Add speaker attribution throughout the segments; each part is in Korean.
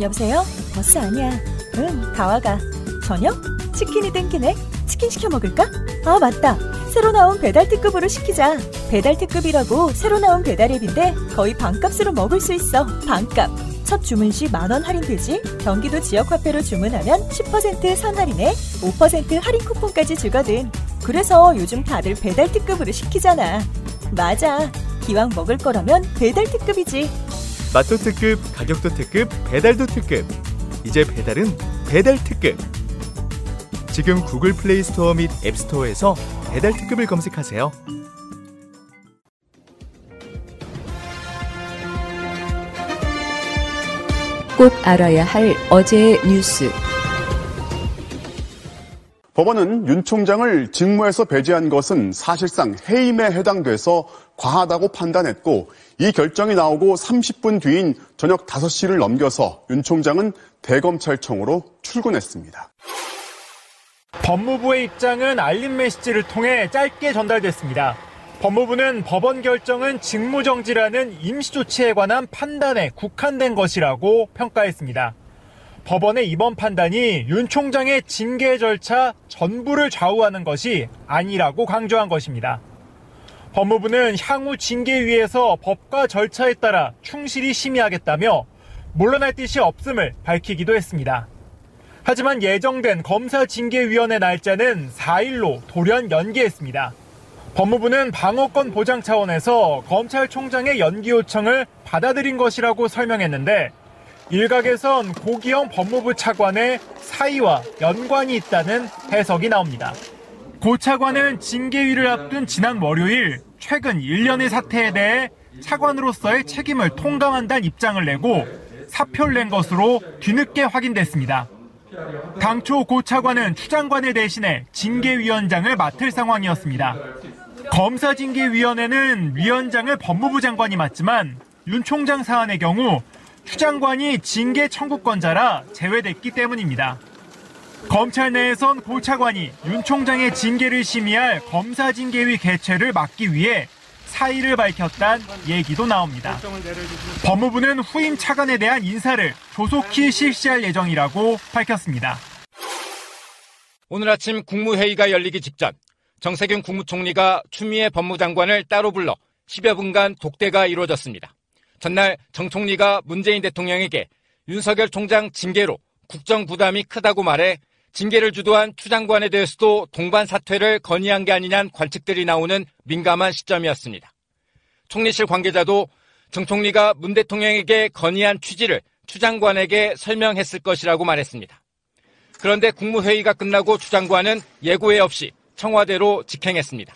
Speaker 1: 여보세요? 버스 아니야. 응, 다 와가. 저녁? 치킨이 땡기네? 치킨 시켜 먹을까? 아, 맞다. 새로 나온 배달 특급으로 시키자. 배달 특급이라고 새로 나온 배달 앱인데 거의 반값으로 먹을 수 있어. 반값. 첫 주문 시 만 원 할인되지? 경기도 지역 화폐로 주문하면 10% 선 할인에 5% 할인 쿠폰까지 주거든. 그래서 요즘 다들 배달 특급으로 시키잖아. 맞아. 기왕 먹을 거라면 배달 특급이지.
Speaker 2: 맛도 특급, 가격도 특급, 배달도 특급. 이제 배달은 배달 특급. 지금 구글 플레이 스토어 및 앱스토어에서 배달 특급을 검색하세요.
Speaker 3: 꼭 알아야 할 어제의 뉴스.
Speaker 4: 법원은 윤 총장을 직무에서 배제한 것은 사실상 해임에 해당돼서 과하다고 판단했고 이 결정이 나오고 30분 뒤인 저녁 5시를 넘겨서 윤 총장은 대검찰청으로 출근했습니다.
Speaker 5: 법무부의 입장은 알림 메시지를 통해 짧게 전달됐습니다. 법무부는 법원 결정은 직무정지라는 임시조치에 관한 판단에 국한된 것이라고 평가했습니다. 법원의 이번 판단이 윤 총장의 징계 절차 전부를 좌우하는 것이 아니라고 강조한 것입니다. 법무부는 향후 징계위에서 법과 절차에 따라 충실히 심의하겠다며 물러날 뜻이 없음을 밝히기도 했습니다. 하지만 예정된 검사 징계위원회 날짜는 4일로 돌연 연기했습니다. 법무부는 방어권 보장 차원에서 검찰총장의 연기 요청을 받아들인 것이라고 설명했는데 일각에선 고기영 법무부 차관의 사의와 연관이 있다는 해석이 나옵니다. 고 차관은 징계위를 앞둔 지난 월요일 최근 1년의 사태에 대해 차관으로서의 책임을 통감한다는 입장을 내고 사표를 낸 것으로 뒤늦게 확인됐습니다. 당초 고 차관은 추장관을 대신해 징계위원장을 맡을 상황이었습니다. 검사징계위원회는 위원장을 법무부 장관이 맡지만 윤 총장 사안의 경우 추장관이 징계 청구권자라 제외됐기 때문입니다. 검찰 내에선 고 차관이 윤 총장의 징계를 심의할 검사징계위 개최를 막기 위해 사의를 밝혔단 얘기도 나옵니다. 법무부는 후임 차관에 대한 인사를 조속히 실시할 예정이라고 밝혔습니다.
Speaker 6: 오늘 아침 국무회의가 열리기 직전 정세균 국무총리가 추미애 법무장관을 따로 불러 10여 분간 독대가 이루어졌습니다. 전날 정 총리가 문재인 대통령에게 윤석열 총장 징계로 국정 부담이 크다고 말해 징계를 주도한 추 장관에 대해서도 동반 사퇴를 건의한 게 아니냐는 관측들이 나오는 민감한 시점이었습니다. 총리실 관계자도 정 총리가 문 대통령에게 건의한 취지를 추 장관에게 설명했을 것이라고 말했습니다. 그런데 국무회의가 끝나고 추 장관은 예고에 없이 청와대로 직행했습니다.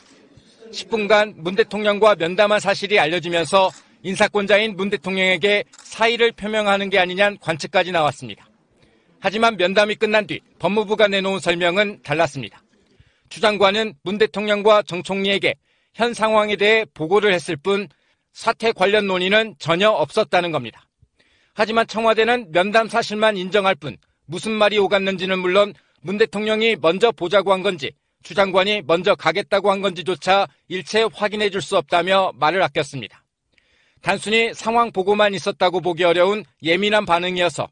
Speaker 6: 10분간 문 대통령과 면담한 사실이 알려지면서 인사권자인 문 대통령에게 사의를 표명하는 게 아니냐는 관측까지 나왔습니다. 하지만 면담이 끝난 뒤 법무부가 내놓은 설명은 달랐습니다. 추 장관은 문 대통령과 정 총리에게 현 상황에 대해 보고를 했을 뿐 사태 관련 논의는 전혀 없었다는 겁니다. 하지만 청와대는 면담 사실만 인정할 뿐 무슨 말이 오갔는지는 물론 문 대통령이 먼저 보자고 한 건지 추 장관이 먼저 가겠다고 한 건지조차 일체 확인해 줄 수 없다며 말을 아꼈습니다. 단순히 상황 보고만 있었다고 보기 어려운 예민한 반응이어서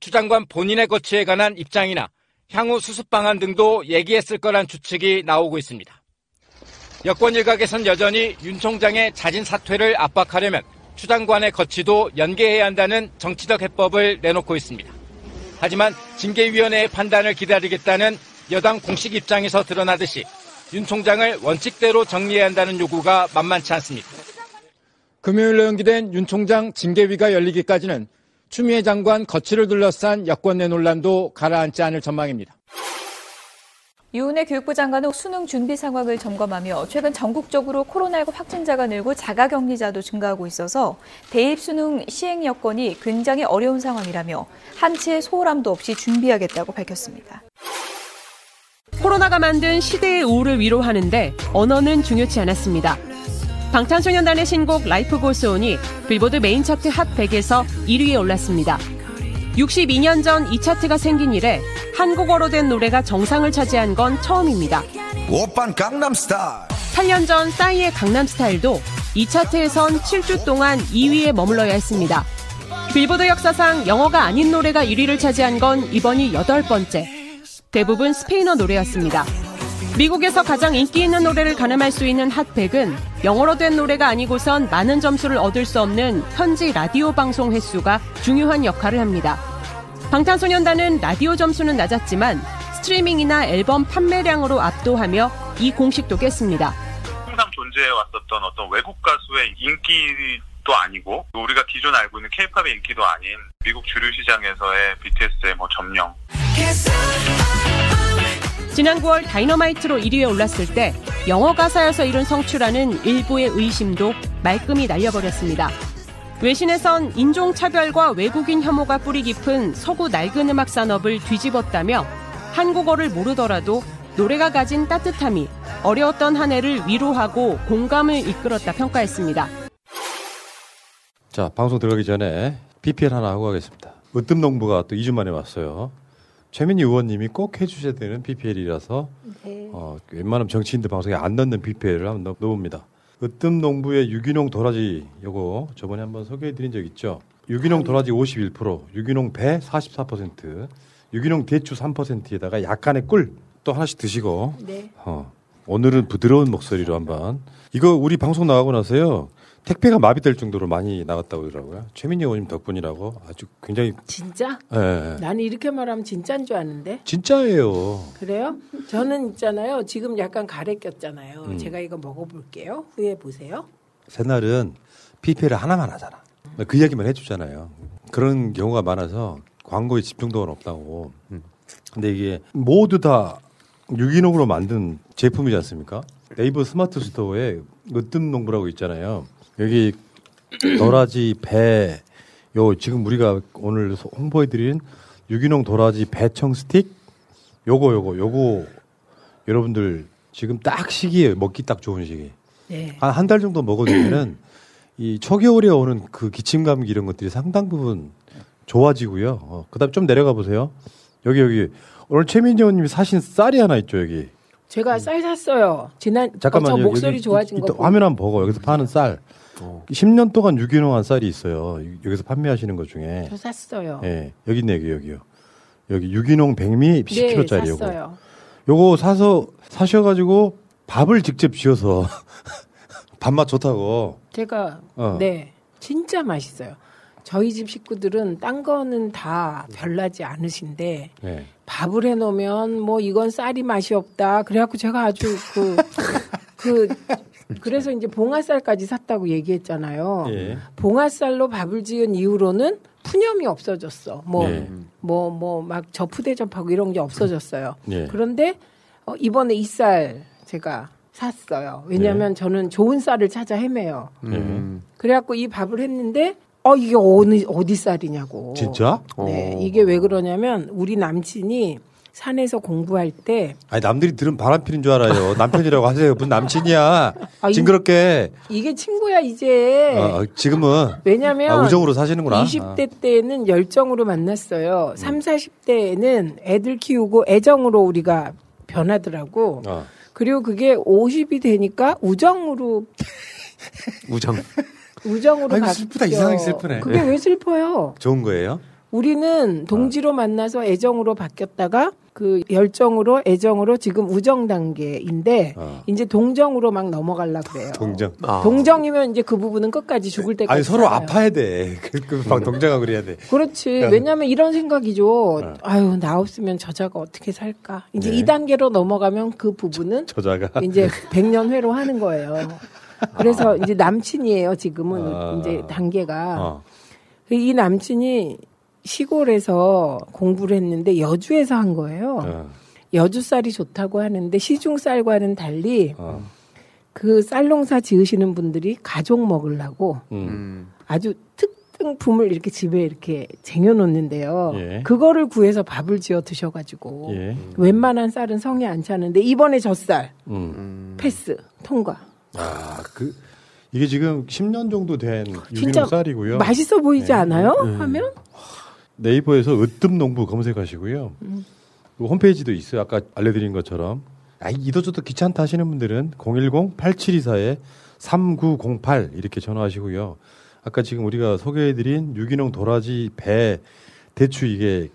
Speaker 6: 추 장관 본인의 거취에 관한 입장이나 향후 수습 방안 등도 얘기했을 거란 추측이 나오고 있습니다. 여권 일각에선 여전히 윤 총장의 자진 사퇴를 압박하려면 추 장관의 거취도 연계해야 한다는 정치적 해법을 내놓고 있습니다. 하지만 징계위원회의 판단을 기다리겠다는 여당 공식 입장에서 드러나듯이 윤 총장을 원칙대로 정리해야 한다는 요구가 만만치 않습니다.
Speaker 7: 금요일로 연기된 윤 총장 징계위가 열리기까지는 추미애 장관 거취를 둘러싼 여권 내 논란도 가라앉지 않을 전망입니다.
Speaker 8: 유은혜 교육부 장관은 수능 준비 상황을 점검하며 최근 전국적으로 코로나19 확진자가 늘고 자가격리자도 증가하고 있어서 대입 수능 시행 여건이 굉장히 어려운 상황이라며 한치의 소홀함도 없이 준비하겠다고 밝혔습니다.
Speaker 9: 코로나가 만든 시대의 우울을 위로하는데 언어는 중요치 않았습니다. 방탄소년단의 신곡 Life Goes On이 빌보드 메인 차트 핫 100에서 1위에 올랐습니다. 62년 전 이 차트가 생긴 이래 한국어로 된 노래가 정상을 차지한 건 처음입니다. 오빤 강남스타일 8년 전 싸이의 강남스타일도 이 차트에선 7주 동안 2위에 머물러야 했습니다. 빌보드 역사상 영어가 아닌 노래가 1위를 차지한 건 이번이 여덟 번째. 대부분 스페인어 노래였습니다. 미국에서 가장 인기 있는 노래를 가늠할 수 있는 핫백은 영어로 된 노래가 아니고선 많은 점수를 얻을 수 없는 현지 라디오 방송 횟수가 중요한 역할을 합니다. 방탄소년단은 라디오 점수는 낮았지만 스트리밍이나 앨범 판매량으로 압도하며 이 공식도 깼습니다.
Speaker 10: 항상 존재해 왔었던 어떤 외국 가수의 인기도 아니고 우리가 기존 알고 있는 케이팝의 인기도 아닌 미국 주류 시장에서의 BTS의 뭐 점령
Speaker 9: 지난 9월 다이너마이트로 1위에 올랐을 때 영어 가사여서 이룬 성취라는 일부의 의심도 말끔히 날려버렸습니다. 외신에선 인종차별과 외국인 혐오가 뿌리 깊은 서구 낡은 음악 산업을 뒤집었다며 한국어를 모르더라도 노래가 가진 따뜻함이 어려웠던 한 해를 위로하고 공감을 이끌었다 평가했습니다.
Speaker 11: 자, 방송 들어가기 전에 PPL 하나 하고 가겠습니다. 으뜸 농부가 또 2주 만에 왔어요. 최민희 의원님이 꼭 해주셔야 되는 PPL이라서
Speaker 12: 네.
Speaker 11: 어, 웬만하면 정치인들 방송에 안 넣는 PPL을 한번 넣, 넣어봅니다. 으뜸 농부의 유기농 도라지 요거 저번에 한번 소개해드린 적 있죠. 유기농 도라지 51%, 유기농 배 44%, 유기농 대추 3%에다가 약간의 꿀 또 하나씩 드시고
Speaker 12: 네.
Speaker 11: 어, 오늘은 부드러운 목소리로 한번 이거 우리 방송 나가고 나서요 택배가 마비될 정도로 많이 나갔다고 그러더라고요. 최민희 의원님 덕분이라고 아주 굉장히
Speaker 12: 진짜?
Speaker 11: 예, 예.
Speaker 12: 나는 이렇게 말하면 진짜인 줄 아는데.
Speaker 11: 진짜예요.
Speaker 12: 그래요? 저는 있잖아요. 지금 약간 가래 꼈잖아요.
Speaker 11: 음.
Speaker 12: 제가 이거 먹어볼게요. 후에 보세요.
Speaker 11: 새날은 PPL을 하나만 하잖아. 그 이야기만 해주잖아요. 그런 경우가 많아서 광고에 집중도가 높다고. 근데 이게 모두 다 유기농으로 만든 제품이지 않습니까? 네이버 스마트 스토어에 으뜸 농부라고 있잖아요. 여기 도라지 배, 요 지금 우리가 오늘 홍보해드린 유기농 도라지 배청 스틱, 요거 요거 요거 여러분들 지금 딱 시기에 먹기 딱 좋은 시기.
Speaker 12: 네.
Speaker 11: 한한 달 정도 먹어두면은 이 초겨울에 오는 그 기침 감기 이런 것들이 상당 부분 좋아지고요. 어, 그다음 좀 내려가 보세요. 여기 여기 오늘 최민지 의원님이 사신 쌀이 하나 있죠 여기.
Speaker 12: 제가 쌀 샀어요. 지난
Speaker 11: 잠깐만요.
Speaker 12: 어, 저 목소리 좋아진
Speaker 11: 이-
Speaker 12: 거.
Speaker 11: 화면 한번 보고 여기서 파는 쌀. 10년 동안 유기농 한 쌀이 있어요. 이- 여기서 판매하시는 것 중에.
Speaker 12: 저 샀어요.
Speaker 11: 예, 여기 있네 여기 여기요. 여기 유기농 백미 10kg짜리
Speaker 12: 네,
Speaker 11: 요거.
Speaker 12: 샀어요.
Speaker 11: 요거 사서 사셔가지고 밥을 직접 지어서 밥맛 좋다고.
Speaker 12: 제가
Speaker 11: 어.
Speaker 12: 네 진짜 맛있어요. 저희 집 식구들은 딴 거는 다 별나지 않으신데
Speaker 11: 네.
Speaker 12: 밥을 해놓으면 뭐 이건 쌀이 맛이 없다. 그래갖고 제가 아주 그 그 그래서 이제 봉화쌀까지 샀다고 얘기했잖아요.
Speaker 11: 예.
Speaker 12: 봉화쌀로 밥을 지은 이후로는 푸념이 없어졌어. 뭐
Speaker 11: 예.
Speaker 12: 뭐뭐막 접후대접하고 이런 게 없어졌어요.
Speaker 11: 예.
Speaker 12: 그런데 어, 이번에 이 쌀 제가 샀어요. 왜냐하면
Speaker 11: 네.
Speaker 12: 저는 좋은 쌀을 찾아 헤매요.
Speaker 11: 예.
Speaker 12: 그래갖고 이 밥을 했는데 어 이게 어느 어디 쌀이냐고.
Speaker 11: 진짜?
Speaker 12: 네, 이게 왜 그러냐면 우리 남친이 산에서 공부할 때
Speaker 11: 아니 남들이 들은 바람 피는 줄 알아요. 남편이라고 하세요. 무슨 남친이야?
Speaker 12: 아, 이-
Speaker 11: 징그럽게.
Speaker 12: 이게 친구야 이제.
Speaker 11: 어, 어, 지금은
Speaker 12: 왜냐면
Speaker 11: 아, 우정으로 사시는구나. 아.
Speaker 12: 20대 때는 열정으로 만났어요.
Speaker 11: 음.
Speaker 12: 3, 40대에는 애들 키우고 애정으로 우리가 변하더라고.
Speaker 11: 어.
Speaker 12: 그리고 그게 50이 되니까 우정으로
Speaker 11: 우정.
Speaker 12: 우정으로
Speaker 11: 아이고,
Speaker 12: 바뀌어.
Speaker 11: 슬프다. 이상하게 슬프네.
Speaker 12: 그게 왜 슬퍼요?
Speaker 11: 좋은 거예요?
Speaker 12: 우리는 동지로 만나서 애정으로 바뀌었다가 그 열정으로 애정으로 지금 우정 단계인데
Speaker 11: 어.
Speaker 12: 이제 동정으로 막 넘어갈라 그래요.
Speaker 11: 동정.
Speaker 12: 동정이면 이제 그 부분은 끝까지 죽을 때까지
Speaker 11: 아니 서로
Speaker 12: 살아요.
Speaker 11: 아파야 돼. 그막 동정하고 그래야 돼.
Speaker 12: 그렇지.
Speaker 11: 그러니까-
Speaker 12: 왜냐하면 이런 생각이죠.
Speaker 11: 어.
Speaker 12: 아유 나 없으면 저자가 어떻게 살까. 이제
Speaker 11: 네.
Speaker 12: 이 2단계로 넘어가면 그 부분은
Speaker 11: 저 자가.
Speaker 12: 이제 백년 회로 하는 거예요. 그래서 이제 남친이에요. 지금은
Speaker 11: 아.
Speaker 12: 이제 단계가
Speaker 11: 어.
Speaker 12: 이 남친이 시골에서 공부를 했는데 여주에서 한 거예요.
Speaker 11: 어.
Speaker 12: 여주 쌀이 좋다고 하는데 시중 쌀과는 달리
Speaker 11: 어.
Speaker 12: 그 쌀농사 지으시는 분들이 가족 먹으려고
Speaker 11: 음.
Speaker 12: 아주 특등품을 이렇게 집에 이렇게 쟁여놓는데요.
Speaker 11: 예.
Speaker 12: 그거를 구해서 밥을 지어 드셔가지고
Speaker 11: 예.
Speaker 12: 웬만한 쌀은 성에 안 차는데 이번에 젖쌀
Speaker 11: 음.
Speaker 12: 패스 통과.
Speaker 11: 아, 그 이게 지금 10년 정도 된
Speaker 12: 진짜
Speaker 11: 유기농 쌀이고요.
Speaker 12: 맛있어 보이지
Speaker 11: 네.
Speaker 12: 않아요?
Speaker 11: 네.
Speaker 12: 하면
Speaker 11: 네이버에서 으뜸 농부 검색하시고요.
Speaker 12: 음.
Speaker 11: 그 홈페이지도 있어요. 아까 알려드린 것처럼. 아, 이도저도 귀찮다 하시는 분들은 010-8724-3908 이렇게 전화하시고요. 아까 지금 우리가 소개해드린 유기농 도라지 배 대추 이게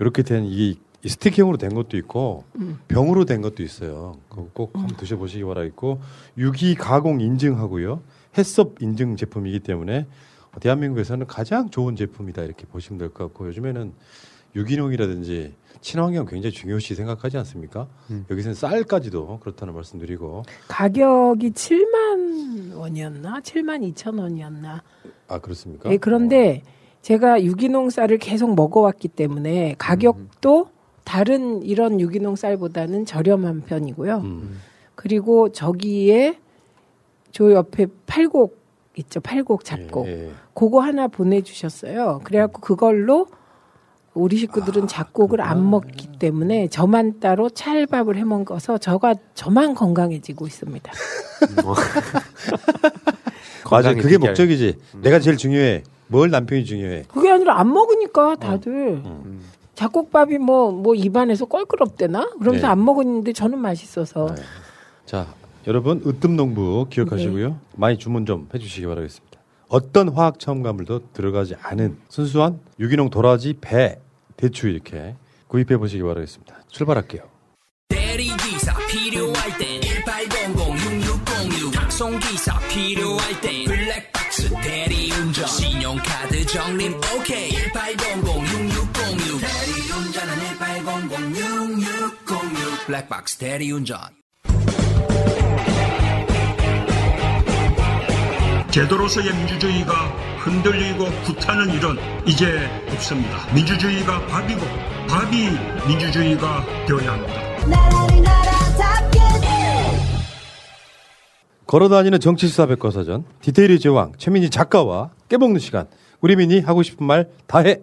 Speaker 11: 이렇게 된이 스틱형으로 된 것도 있고
Speaker 12: 음.
Speaker 11: 병으로 된 것도 있어요. 꼭 한번 드셔보시기 바라겠고 유기 가공 인증하고요. 햇섭 인증 제품이기 때문에 대한민국에서는 가장 좋은 제품이다 이렇게 보시면 될 것 같고 요즘에는 유기농이라든지 친환경 굉장히 중요시 생각하지 않습니까? 여기서는 쌀까지도 그렇다는 말씀드리고
Speaker 12: 가격이 7만 원이었나? 7만 2천 원이었나?
Speaker 11: 아 그렇습니까?
Speaker 12: 예, 그런데 제가 유기농 쌀을 계속 먹어왔기 때문에 가격도 다른 이런 유기농 쌀보다는 저렴한 편이고요.
Speaker 11: 음.
Speaker 12: 그리고 저기에 저 옆에 팔곡 있죠. 팔곡 잡곡.
Speaker 11: 예, 예.
Speaker 12: 그거 하나 보내주셨어요. 그래갖고 그걸로 우리 식구들은 잡곡을 안 먹기 때문에 저만 따로 찰밥을 해 먹어서 저가 저만 건강해지고 있습니다.
Speaker 11: 맞아
Speaker 13: 건강의
Speaker 11: 그게. 목적이지. 내가 제일 중요해. 뭘 남편이 중요해.
Speaker 12: 그게 아니라 안 먹으니까 다들 잡곡밥이 뭐뭐 입안에서 껄끄럽대나 그러면서
Speaker 11: 네.
Speaker 12: 안 먹었는데 저는 맛있어서
Speaker 11: 자, 여러분 으뜸농부 기억하시고요. 많이 주문 좀 해주시기 바라겠습니다. 어떤 화학 첨가물도 들어가지 않은 순수한 유기농 도라지, 배, 대추 이렇게 구입해 보시기 바라겠습니다. 출발할게요.
Speaker 14: 대리기사 필요할 땐 1800-6606 탁송기사 필요할 땐 블랙박스 대리운전 신용카드 적립 오케이 1800-6606 대리운전은 1800-6606 블랙박스 대리운전
Speaker 15: 제도로서의 민주주의가 흔들리고 구타는 일은 이제 없습니다. 민주주의가 밥이고 밥이 민주주의가 되어야 합니다.
Speaker 11: 걸어다니는 정치수사 백과사전 디테일의 제왕 최민희 작가와 깨먹는 시간 우리 민이 하고 싶은 말 다해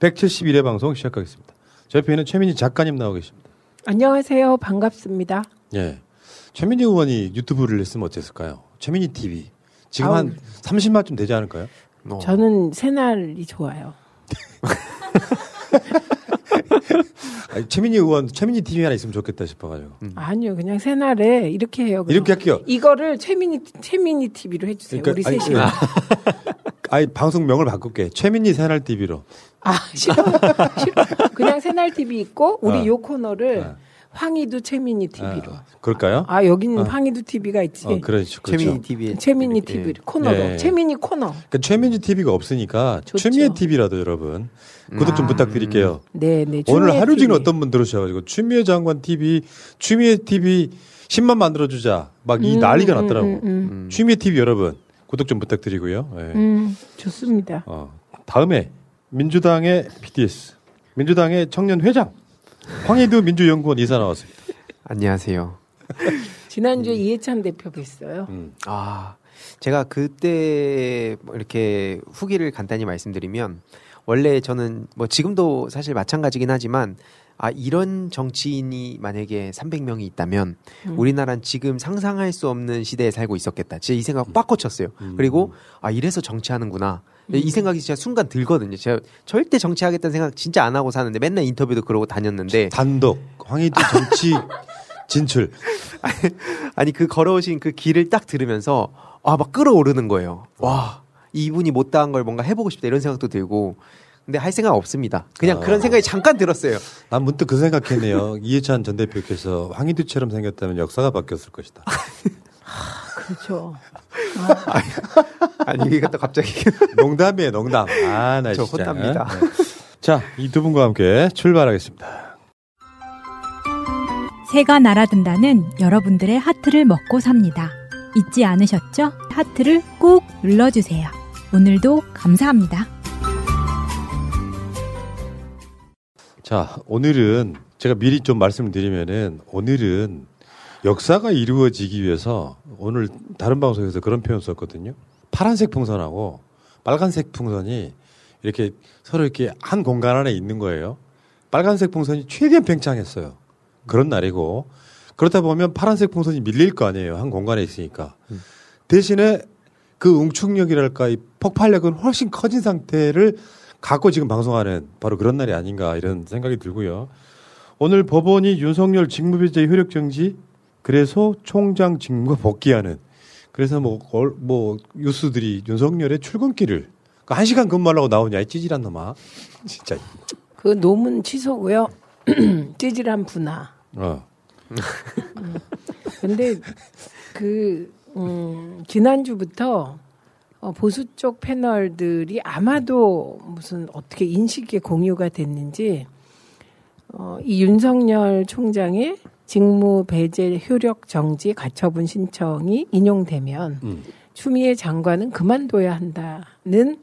Speaker 11: 171회 방송 시작하겠습니다. 저 옆에는 최민희 작가님 나와 계십니다.
Speaker 12: 안녕하세요 반갑습니다.
Speaker 11: 예. 최민희 의원이 유튜브를 했으면 어땠을까요? 최민희 TV. 지금
Speaker 12: 아우.
Speaker 11: 한 30만쯤 되지 않을까요?
Speaker 12: 저는 새날이 좋아요.
Speaker 11: 아니, 최민희 의원, 최민희 TV 하나 있으면 좋겠다 싶어가지고.
Speaker 12: 아니요 그냥 새날에 이렇게 해요.
Speaker 11: 이렇게 할게요.
Speaker 12: 이거를 최민희 최민희 TV로 해주세요. 우리
Speaker 11: 아니,
Speaker 12: 셋이.
Speaker 11: 예. 아니, 방송명을 바꿀게. 최민희 새날 TV로.
Speaker 12: 아 싫어 싫어. 그냥 새날 TV 있고 우리
Speaker 11: 어.
Speaker 12: 요 코너를 황희두 최민희 TV로.
Speaker 11: 그럴까요?
Speaker 12: 아 여기는
Speaker 11: 어.
Speaker 12: 황희두 TV가 있지.
Speaker 11: 어, 그렇죠. 그렇죠.
Speaker 13: 최민희 TV.
Speaker 12: 최민희 TV 코너로
Speaker 11: 예.
Speaker 12: 최민희 코너.
Speaker 11: 그러니까 최민희 TV가 없으니까 최민희 TV라도 여러분 구독 좀
Speaker 12: 아.
Speaker 11: 부탁드릴게요.
Speaker 12: 네, 네.
Speaker 11: 오늘 하루 종일
Speaker 12: TV.
Speaker 11: 어떤 분 들으셔가지고 추미애 장관 TV, 추미애 TV 10만 만들어주자 막이
Speaker 12: 음,
Speaker 11: 난리가
Speaker 12: 음,
Speaker 11: 났더라고.
Speaker 12: 음, 음.
Speaker 11: 추미애 TV 여러분 구독 좀 부탁드리고요. 예.
Speaker 12: 음 좋습니다.
Speaker 11: 어, 다음에 민주당의 PDS, 민주당의 청년 회장 황희두 민주연구원 이사 나왔습니다.
Speaker 13: 안녕하세요.
Speaker 12: 지난주에 이해찬 대표 뵀어요.
Speaker 11: 음.
Speaker 13: 아, 제가 그때 뭐 이렇게 후기를 간단히 말씀드리면 원래 저는 뭐 지금도 사실 마찬가지긴 하지만 아 이런 정치인이 만약에 300명이 있다면
Speaker 16: 음.
Speaker 13: 우리나라는 지금 상상할 수 없는 시대에 살고 있었겠다. 진짜 이 생각 빡 꽂혔어요. 그리고 아 이래서 정치하는구나. 이 생각이 진짜 순간 들거든요. 제가 절대 정치하겠다는 생각 진짜 안 하고 사는데 맨날 인터뷰도 그러고 다녔는데
Speaker 11: 단독 황희두 정치 진출.
Speaker 13: 아니 그 걸어오신 그 길을 딱 들으면서 아 막 끌어오르는 거예요. 와 이분이 못다한 걸 뭔가 해보고 싶다 이런 생각도 들고 근데 할 생각 없습니다. 그냥
Speaker 11: 아.
Speaker 13: 그런 생각이 잠깐 들었어요.
Speaker 11: 난 문득 그 생각했네요. 이해찬 전 대표께서 황희두처럼 생겼다면 역사가 바뀌었을 것이다.
Speaker 12: 그렇죠.
Speaker 13: 아니 이게 또 갑자기
Speaker 11: 농담이에요, 농담. 아,
Speaker 13: 나저
Speaker 11: 진짜.
Speaker 13: 혼납니다.
Speaker 11: 네. 자, 이 두 분과 함께 출발하겠습니다.
Speaker 16: 새가 날아든다는 여러분들의 하트를 먹고 삽니다. 잊지 않으셨죠? 하트를 꾹 눌러주세요. 오늘도 감사합니다.
Speaker 11: 자, 오늘은 제가 미리 좀 말씀을 드리면은 오늘은 역사가 이루어지기 위해서 오늘 다른 방송에서 그런 표현 썼거든요. 파란색 풍선하고 빨간색 풍선이 이렇게 서로 이렇게 한 공간 안에 있는 거예요. 빨간색 풍선이 최대한 팽창했어요. 그런 날이고 그렇다 보면 파란색 풍선이 밀릴 거 아니에요. 한 공간에 있으니까. 대신에 그 응축력이랄까 이 폭발력은 훨씬 커진 상태를 갖고 지금 방송하는 바로 그런 날이 아닌가 이런 생각이 들고요. 오늘 법원이 윤석열 직무배제 효력 정지 그래서 총장 직무가 복귀하는 그래서 뭐, 얼- 뭐 뉴스들이 윤석열의 출근길을 그한 시간 근무하려고 나오냐 이 찌질한 놈아. 진짜.
Speaker 12: 그 노문 취소고요. 찌질한 분화.
Speaker 11: 어.
Speaker 12: 근데 그 음, 지난주부터 어, 보수 쪽 패널들이 아마도 무슨 어떻게 인식에 공유가 됐는지 어, 이 윤석열 총장의 직무 배제 효력 정지 가처분 신청이 인용되면
Speaker 11: 음.
Speaker 12: 추미애 장관은 그만둬야 한다는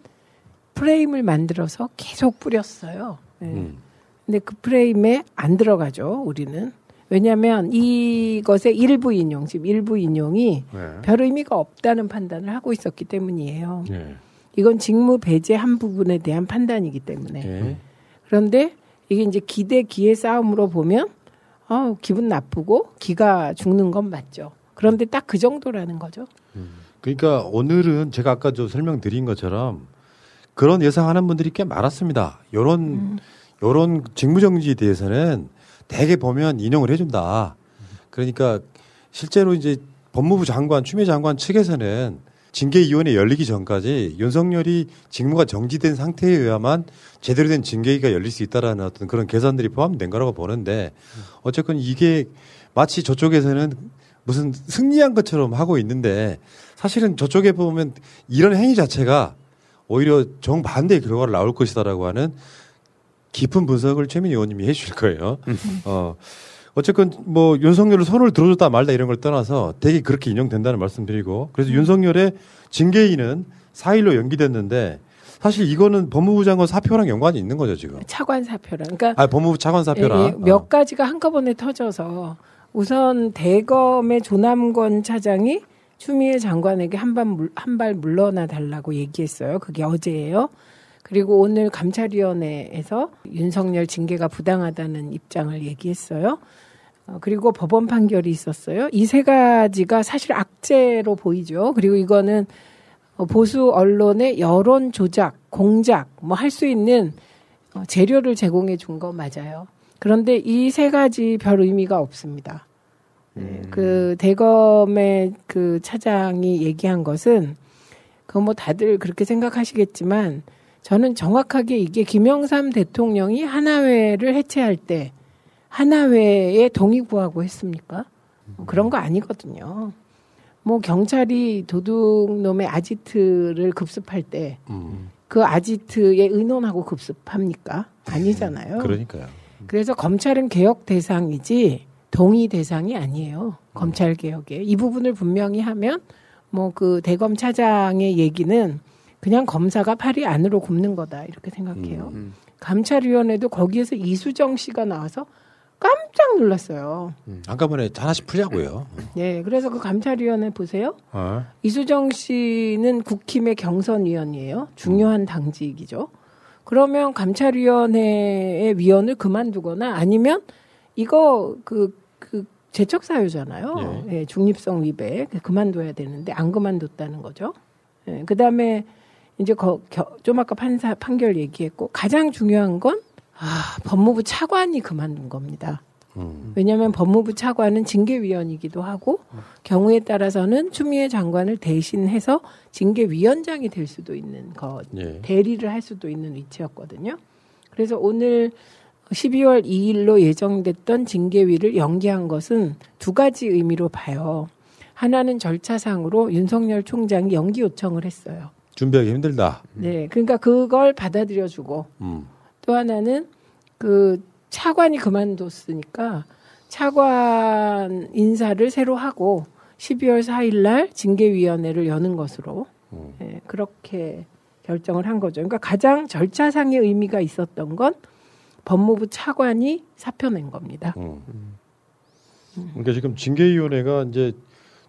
Speaker 12: 프레임을 만들어서 계속 뿌렸어요. 네.
Speaker 11: 음.
Speaker 12: 근데 그 프레임에 안 들어가죠, 우리는. 왜냐하면 이것의 일부 인용, 지금 일부 인용이
Speaker 11: 네.
Speaker 12: 별 의미가 없다는 판단을 하고 있었기 때문이에요.
Speaker 11: 네.
Speaker 12: 이건 직무 배제 한 부분에 대한 판단이기 때문에.
Speaker 11: 네.
Speaker 12: 그런데 이게 이제 기대 기의 싸움으로 보면 어, 기분 나쁘고 기가 죽는 건 맞죠. 그런데 딱 그 정도라는 거죠.
Speaker 11: 그러니까 오늘은 제가 아까 저 설명드린 것처럼 그런 예상하는 분들이 꽤 많았습니다. 요런 요런 직무정지에 대해서는 대개 보면 인용을 해준다. 그러니까 실제로 이제 법무부 장관, 추미애 장관 측에서는 징계위원회 열리기 전까지 윤석열이 직무가 정지된 상태에 의하만 제대로 된 징계위가 열릴 수 있다라는 어떤 그런 계산들이 포함된 거라고 보는데 어쨌건 이게 마치 저쪽에서는 무슨 승리한 것처럼 하고 있는데 사실은 저쪽에 보면 이런 행위 자체가 오히려 정반대의 결과를 나올 것이다라고 하는 깊은 분석을 최민희 의원님이 해주실 거예요. 어. 어쨌건 뭐 윤석열을 손을 들어줬다 말다 이런 걸 떠나서 되게 그렇게 인용된다는 말씀드리고 그래서 윤석열의 징계인은 4일로 연기됐는데 사실 이거는 법무부 장관 사표랑 연관이 있는 거죠 지금.
Speaker 12: 차관 사표랑. 그러니까
Speaker 11: 아 법무부 차관 사표랑.
Speaker 12: 예, 예, 몇 가지가 한꺼번에 터져서 우선 대검의 조남권 차장이 추미애 장관에게 한발 한발 물러나 달라고 얘기했어요. 그게 어제예요. 그리고 오늘 감찰위원회에서 윤석열 징계가 부당하다는 입장을 얘기했어요. 어, 그리고 법원 판결이 있었어요. 이 세 가지가 사실 악재로 보이죠. 그리고 이거는 어, 보수 언론의 여론 조작, 공작 뭐 할 수 있는 어, 재료를 제공해 준 거 맞아요. 그런데 이 세 가지 별 의미가 없습니다. 네, 그 대검의 그 차장이 얘기한 것은 그뭐 다들 그렇게 생각하시겠지만 저는 정확하게 이게 김영삼 대통령이 하나회를 해체할 때 하나회에 동의 구하고 했습니까? 뭐 그런 거 아니거든요. 뭐 경찰이 도둑놈의 아지트를 급습할 때그 아지트에 의논하고 급습합니까? 아니잖아요.
Speaker 11: 그러니까요.
Speaker 12: 그래서 검찰은 개혁 대상이지 동의 대상이 아니에요. 검찰 개혁에 이 부분을 분명히 하면 뭐 그 대검 차장의 얘기는 그냥 검사가 팔이 안으로 굽는 거다 이렇게 생각해요. 감찰위원회도 거기에서 이수정 씨가 나와서 깜짝 놀랐어요.
Speaker 11: 한꺼번에 하나씩 풀자고요.
Speaker 12: 네, 그래서 그 감찰위원회 보세요.
Speaker 11: 어.
Speaker 12: 이수정 씨는 국힘의 경선위원이에요. 중요한 당직이죠. 그러면 감찰위원회의 위원을 그만두거나 아니면 이거 그, 그 제척 사유잖아요. 예, 중립성 위배 그만둬야 되는데 안 그만뒀다는 거죠. 예, 그 다음에 이제 거, 겨, 좀 아까 판사 판결 얘기했고 가장 중요한 건 아, 법무부 차관이 그만둔 겁니다. 왜냐하면 법무부 차관은 징계위원이기도 하고 경우에 따라서는 추미애 장관을 대신해서 징계위원장이 될 수도 있는 것
Speaker 11: 예.
Speaker 12: 대리를 할 수도 있는 위치였거든요. 그래서 오늘 12월 2일로 예정됐던 징계위를 연기한 것은 두 가지 의미로 봐요. 하나는 절차상으로 윤석열 총장이 연기 요청을 했어요.
Speaker 11: 준비하기 힘들다.
Speaker 12: 네, 그러니까 그걸 받아들여주고
Speaker 11: 음.
Speaker 12: 또 하나는 그 차관이 그만뒀으니까 차관 인사를 새로 하고 12월 4일 날 징계위원회를 여는 것으로 예, 그렇게 결정을 한 거죠. 그러니까 가장 절차상의 의미가 있었던 건 법무부 차관이 사표 낸 겁니다.
Speaker 11: 그러니까 지금 징계위원회가 이제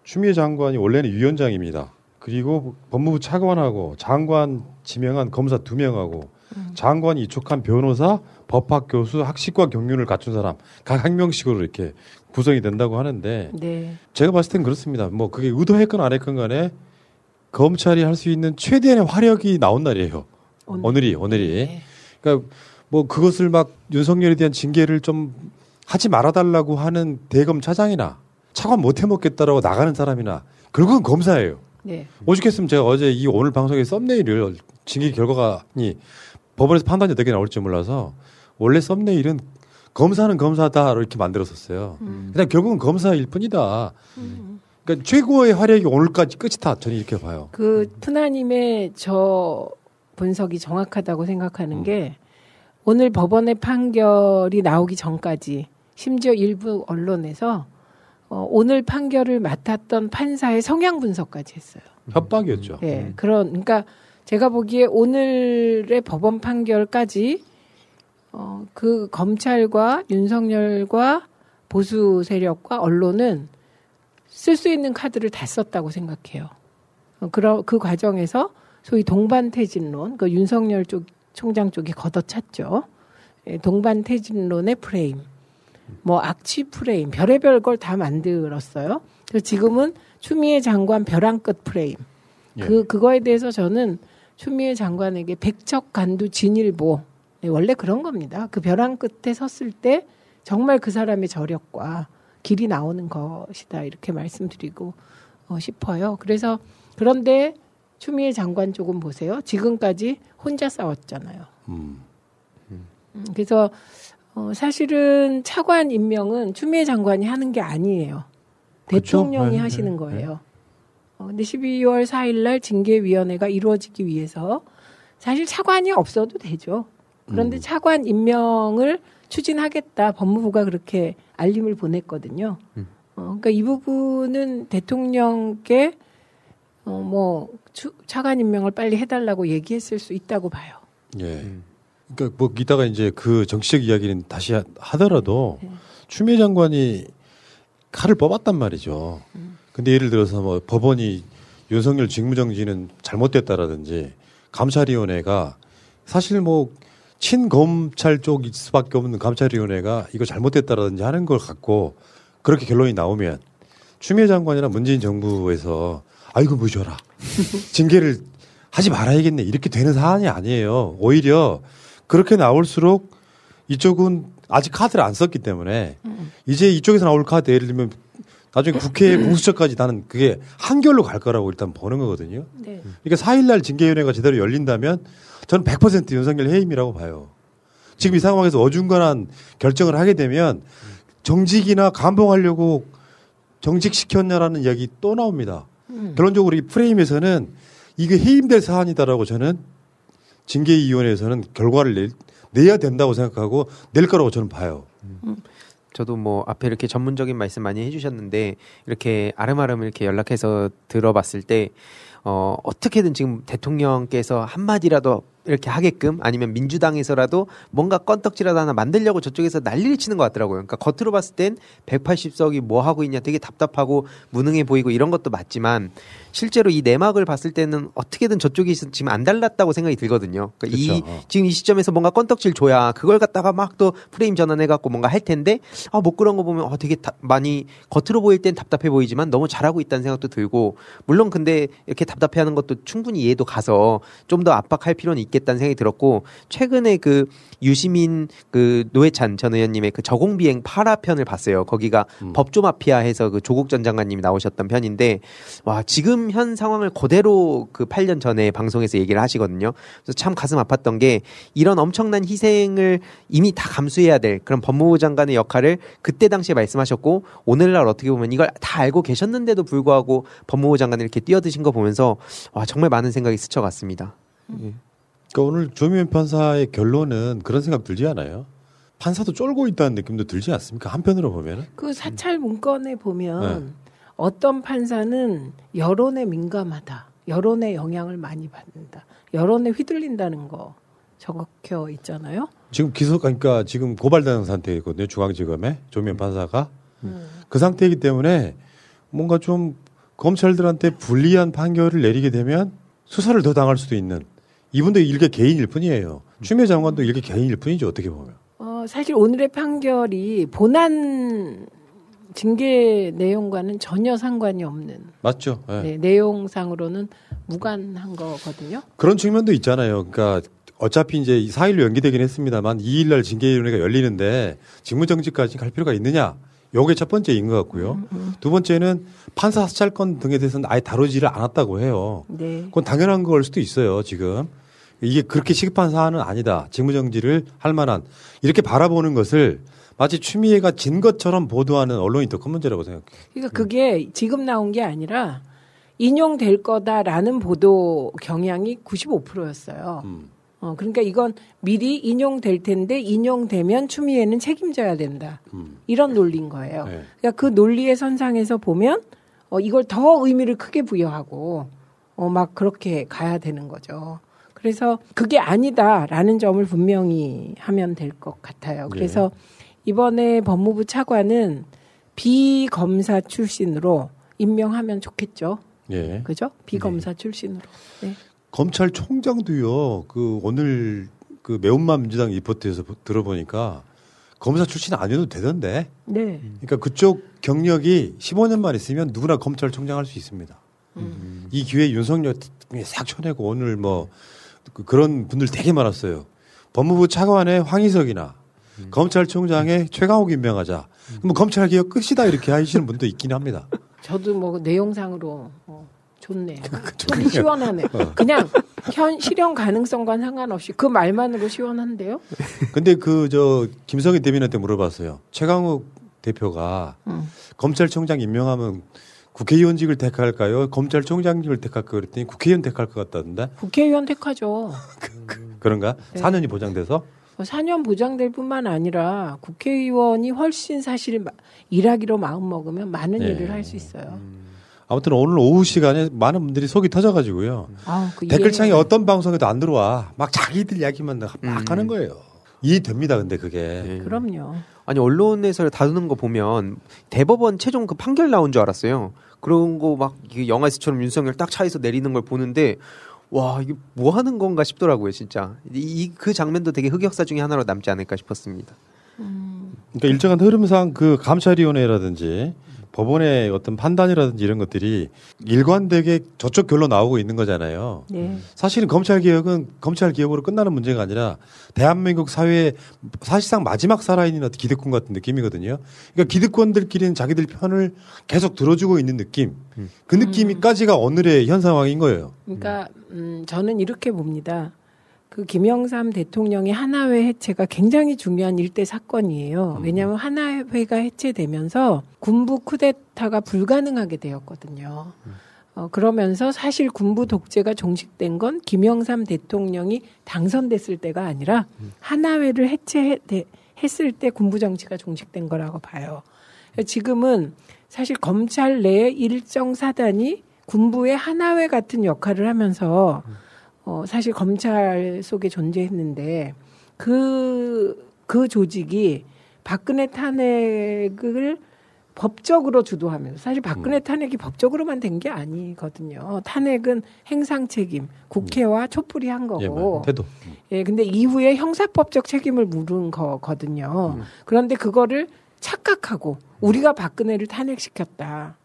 Speaker 11: 추미애 장관이 원래는 위원장입니다. 그리고 법무부 차관하고 장관 지명한 검사 두 명하고 장관이 이촉한 변호사, 법학 교수, 학식과 경륜을 갖춘 사람 각 한 명씩으로 이렇게 구성이 된다고 하는데
Speaker 12: 네.
Speaker 11: 제가 봤을 땐 그렇습니다. 뭐 그게 의도했건 안 했건 간에 검찰이 할 수 있는 최대한의 화력이 나온 날이에요. 오늘이 오늘이. 그러니까 뭐 그것을 막 윤석열에 대한 징계를 좀 하지 말아달라고 하는 대검 차장이나 차관 못 해먹겠다라고 나가는 사람이나 결국은 검사예요.
Speaker 12: 네.
Speaker 11: 오죽했으면 제가 어제 이 오늘 방송의 썸네일을 징계 결과가 이 법원에서 판단이 어떻게 나올지 몰라서 원래 썸네일은 검사는 검사다 이렇게 만들었었어요.
Speaker 12: 음.
Speaker 11: 그냥 결국은 검사일 뿐이다. 그러니까 최고의 활약이 오늘까지 끝이다. 저는 이렇게 봐요.
Speaker 12: 그 푸나님의 저 분석이 정확하다고 생각하는
Speaker 11: 음.
Speaker 12: 게 오늘 법원의 판결이 나오기 전까지 심지어 일부 언론에서 어, 오늘 판결을 맡았던 판사의 성향 분석까지 했어요.
Speaker 11: 협박이었죠.
Speaker 12: 예, 그런 그러니까 제가 보기에 오늘의 법원 판결까지 어, 그 검찰과 윤석열과 보수 세력과 언론은 쓸 수 있는 카드를 다 썼다고 생각해요. 어, 그러, 그 과정에서 소위 동반태진론, 그 윤석열 쪽 총장 쪽이 걷어찼죠. 예, 동반태진론의 프레임, 뭐 악취 프레임, 별의별 걸 다 만들었어요. 그래서 지금은 추미애 장관 벼랑 끝 프레임. 그 그거에 대해서 저는 추미애 장관에게 백척 간두 진일보 네, 원래 그런 겁니다. 그 벼랑 끝에 섰을 때 정말 그 사람의 저력과 길이 나오는 것이다 이렇게 말씀드리고 어, 싶어요. 그래서 그런데 추미애 장관 쪽은 보세요. 지금까지 혼자 싸웠잖아요. 음, 그래서 어, 사실은 차관 임명은 추미애 장관이 하는 게 아니에요. 대통령이
Speaker 11: 네,
Speaker 12: 하시는
Speaker 11: 네,
Speaker 12: 거예요. 어, 근데 12월 4일 날 징계위원회가 이루어지기 위해서 사실 차관이 없어도 되죠. 그런데 차관 임명을 추진하겠다 법무부가 그렇게 알림을 보냈거든요. 어, 그러니까 이 부분은 대통령께 어, 뭐 추, 차관 임명을 빨리 해달라고 얘기했을 수 있다고 봐요.
Speaker 11: 예. 그러니까 뭐 이따가 이제 그 정치적 이야기는 다시 하- 하더라도 추미애 장관이 칼을 뽑았단 말이죠. 근데 예를 들어서 뭐 법원이 윤석열 직무정지는 잘못됐다라든지 감찰위원회가 사실 뭐 친검찰 쪽일 수밖에 없는 감찰위원회가 이거 잘못됐다라든지 하는 걸 갖고 그렇게 결론이 나오면 추미애 장관이나 문재인 정부에서 아이고 무셔라 징계를 하지 말아야겠네 이렇게 되는 사안이 아니에요. 오히려 그렇게 나올수록 이쪽은 아직 카드를 안 썼기 때문에 이제 이쪽에서 나올 카드 예를 들면 나중에 국회 공수처까지 나는 그게 한결로 갈 거라고 일단 보는 거거든요.
Speaker 12: 네.
Speaker 11: 그러니까 4일날 징계위원회가 제대로 열린다면 저는 100% 윤석열 해임이라고 봐요. 지금 이 상황에서 어중간한 결정을 하게 되면 정직이나 감봉하려고 정직시켰냐라는 이야기 또 나옵니다.
Speaker 12: 음.
Speaker 11: 결론적으로 이 프레임에서는 이게 해임될 사안이다라고 저는 징계위원회에서는 결과를 낼, 내야 된다고 생각하고 낼 거라고 저는 봐요.
Speaker 13: 저도 뭐 앞에 이렇게 전문적인 말씀 많이 해주셨는데 이렇게 아름아름 이렇게 연락해서 들어봤을 때 어, 어떻게든 지금 대통령께서 한마디라도 이렇게 하게끔 아니면 민주당에서라도 뭔가 건떡지라도 하나 만들려고 저쪽에서 난리를 치는 것 같더라고요. 그러니까 겉으로 봤을 땐 180석이 뭐 하고 있냐 되게 답답하고 무능해 보이고 이런 것도 맞지만 실제로 이 내막을 봤을 때는 어떻게든 저쪽이 지금 안 달랐다고 생각이 들거든요. 그러니까 이
Speaker 11: 그쵸.
Speaker 13: 지금 이 시점에서 뭔가 건떡질 줘야 그걸 갖다가 막 또 프레임 전환해 갖고 뭔가 할 텐데 아 못 그런 거 보면 어 되게 다- 많이 겉으로 보일 땐 답답해 보이지만 너무 잘하고 있다는 생각도 들고 물론 근데 이렇게 답답해하는 것도 충분히 이해도 가서 좀 더 압박할 필요는 있겠다는 생각이 들었고 최근에 그 유시민 그 노회찬 전 의원님의 그 저공비행 8화편을 봤어요. 거기가 법조 마피아 해서 그 조국 전 장관님이 나오셨던 편인데 와 지금 현 상황을 그대로 그 8년 전에 방송에서 얘기를 하시거든요. 그래서 참 가슴 아팠던 게 이런 엄청난 희생을 이미 다 감수해야 될 그런 법무부 장관의 역할을 그때 당시에 말씀하셨고 오늘날 어떻게 보면 이걸 다 알고 계셨는데도 불구하고 법무부 장관이 이렇게 뛰어드신 거 보면서 와 정말 많은 생각이 스쳐갔습니다.
Speaker 11: 그러니까 오늘 조미연 판사의 결론은 그런 생각 들지 않아요? 판사도 쫄고 있다는 느낌도 들지 않습니까? 한편으로 보면은.
Speaker 12: 그 사찰 문건에 보면
Speaker 11: 네.
Speaker 12: 어떤 판사는 여론에 민감하다. 여론의 영향을 많이 받는다. 여론에 휘둘린다는 거 적혀 있잖아요.
Speaker 11: 지금 기소 그러니까 지금 고발되는 상태이거든요. 중앙지검에 조미연 판사가 그 상태이기 때문에 뭔가 좀 검찰들한테 불리한 판결을 내리게 되면 수사를 더 당할 수도 있는 이분도 일개 개인일 뿐이에요. 추미애 장관도 일개 개인일 뿐이죠. 어떻게 보면.
Speaker 12: 어, 사실 오늘의 판결이 본안 징계 내용과는 전혀 상관이 없는
Speaker 11: 맞죠. 예.
Speaker 12: 네, 내용상으로는 무관한 거거든요.
Speaker 11: 그런 측면도 있잖아요. 그러니까 어차피 이제 4일로 연기되긴 했습니다만 2일 날 징계위원회가 열리는데 직무정지까지 갈 필요가 있느냐 요게 첫 번째인 것 같고요. 두 번째는 판사 사찰권 등에 대해서는 아예 다루지를 않았다고 해요.
Speaker 12: 네.
Speaker 11: 그건 당연한 걸 수도 있어요, 지금. 이게 그렇게 시급한 사안은 아니다. 직무정지를 할 만한. 이렇게 바라보는 것을 마치 추미애가 진 것처럼 보도하는 언론이 더 큰 문제라고 생각해요.
Speaker 12: 그러니까 그게 지금 나온 게 아니라 인용될 거다라는 보도 경향이 95%였어요.
Speaker 11: 음.
Speaker 12: 어, 그러니까 이건 미리 인용될 텐데 인용되면 추미애는 책임져야 된다. 이런 논리인 거예요.
Speaker 11: 네.
Speaker 12: 그러니까 그 논리의 선상에서 보면 어, 이걸 더 의미를 크게 부여하고 어, 막 그렇게 가야 되는 거죠. 그래서 그게 아니다라는 점을 분명히 하면 될 것 같아요. 그래서 이번에 법무부 차관은 비검사 출신으로 임명하면 좋겠죠.
Speaker 11: 예.
Speaker 12: 그죠? 비검사 출신으로. 네.
Speaker 11: 검찰총장도요. 그 오늘 그 매운맛 민주당 리포트에서 보- 들어보니까 검사 출신 아니어도 되던데.
Speaker 12: 네.
Speaker 11: 그러니까 그쪽 경력이 15년만 있으면 누구나 검찰총장 할 수 있습니다.
Speaker 12: 음.
Speaker 11: 이 기회에 윤석열 싹 쳐내고 오늘 뭐 그- 그런 분들 되게 많았어요. 법무부 차관의 황희석이나 검찰총장의 최강욱 임명하자. 뭐 검찰 개혁 끝이다 이렇게 하시는 분도 있긴 합니다.
Speaker 12: 저도 뭐 내용상으로 어, 좋네. 속이 시원하네.
Speaker 11: 어.
Speaker 12: 그냥 현 실현 가능성과 상관없이 그 말만으로 시원한데요.
Speaker 11: 근데 그 저 김성희 대변인한테 물어봤어요. 최강욱 대표가
Speaker 12: 음.
Speaker 11: 검찰총장 임명하면 국회의원직을 택할까요? 검찰총장직을 택할까요? 그랬더니 국회의원 택할 것 같다던데.
Speaker 12: 국회의원 택하죠.
Speaker 11: 그런가?
Speaker 12: 네.
Speaker 11: 4년이 보장돼서?
Speaker 12: 4년 보장될 뿐만 아니라 국회의원이 훨씬 사실 마- 일하기로 마음 먹으면 많은
Speaker 11: 네.
Speaker 12: 일을 할 수 있어요.
Speaker 11: 아무튼 오늘 오후 시간에 많은 분들이 속이 터져가지고요.
Speaker 12: 아, 그
Speaker 11: 댓글창에
Speaker 12: 이해해요.
Speaker 11: 어떤 방송에도 안 들어와. 막 자기들 이야기만 막
Speaker 13: 음.
Speaker 11: 하는 거예요. 이해됩니다, 근데 그게.
Speaker 12: 그럼요.
Speaker 13: 아니 언론에서 다루는 거 보면 대법원 최종 그 판결 나온 줄 알았어요. 그런 거 막 영화에서처럼 윤석열 딱 차에서 내리는 걸 보는데 와 이게 뭐 하는 건가 싶더라고요 진짜 이 그 장면도 되게 흑역사 중에 하나로 남지 않을까 싶었습니다.
Speaker 11: 그러니까 일정한 흐름상 그 감찰위원회라든지 법원의 어떤 판단이라든지 이런 것들이 일관되게 저쪽 결로 나오고 있는 거잖아요.
Speaker 12: 네.
Speaker 11: 사실은 검찰 개혁은 검찰 개혁으로 끝나는 문제가 아니라 대한민국 사회의 사실상 마지막 살아있는 어떤 기득권 같은 느낌이거든요. 그러니까 기득권들끼리는 자기들 편을 계속 들어주고 있는 느낌. 그 느낌이까지가 오늘의 현 상황인 거예요.
Speaker 12: 그러니까 음, 저는 이렇게 봅니다. 그 김영삼 대통령의 하나회 해체가 굉장히 중요한 일대 사건이에요. 왜냐하면 하나회가 해체되면서 군부 쿠데타가 불가능하게 되었거든요. 어, 그러면서 사실 군부 독재가 종식된 건 김영삼 대통령이 당선됐을 때가 아니라 하나회를 해체했을 때 군부 정치가 종식된 거라고 봐요. 지금은 사실 검찰 내에 일정 사단이 군부의 하나회 같은 역할을 하면서 어, 사실 검찰 속에 존재했는데 그, 그 조직이 박근혜 탄핵을 법적으로 주도하면서 사실 박근혜 탄핵이 법적으로만 된 게 아니거든요. 탄핵은 행상 책임, 국회와 촛불이 한 거고.
Speaker 11: 예.
Speaker 12: 예, 근데 이후에 형사법적 책임을 물은 거거든요. 그런데 그거를 착각하고 우리가 박근혜를 탄핵시켰다.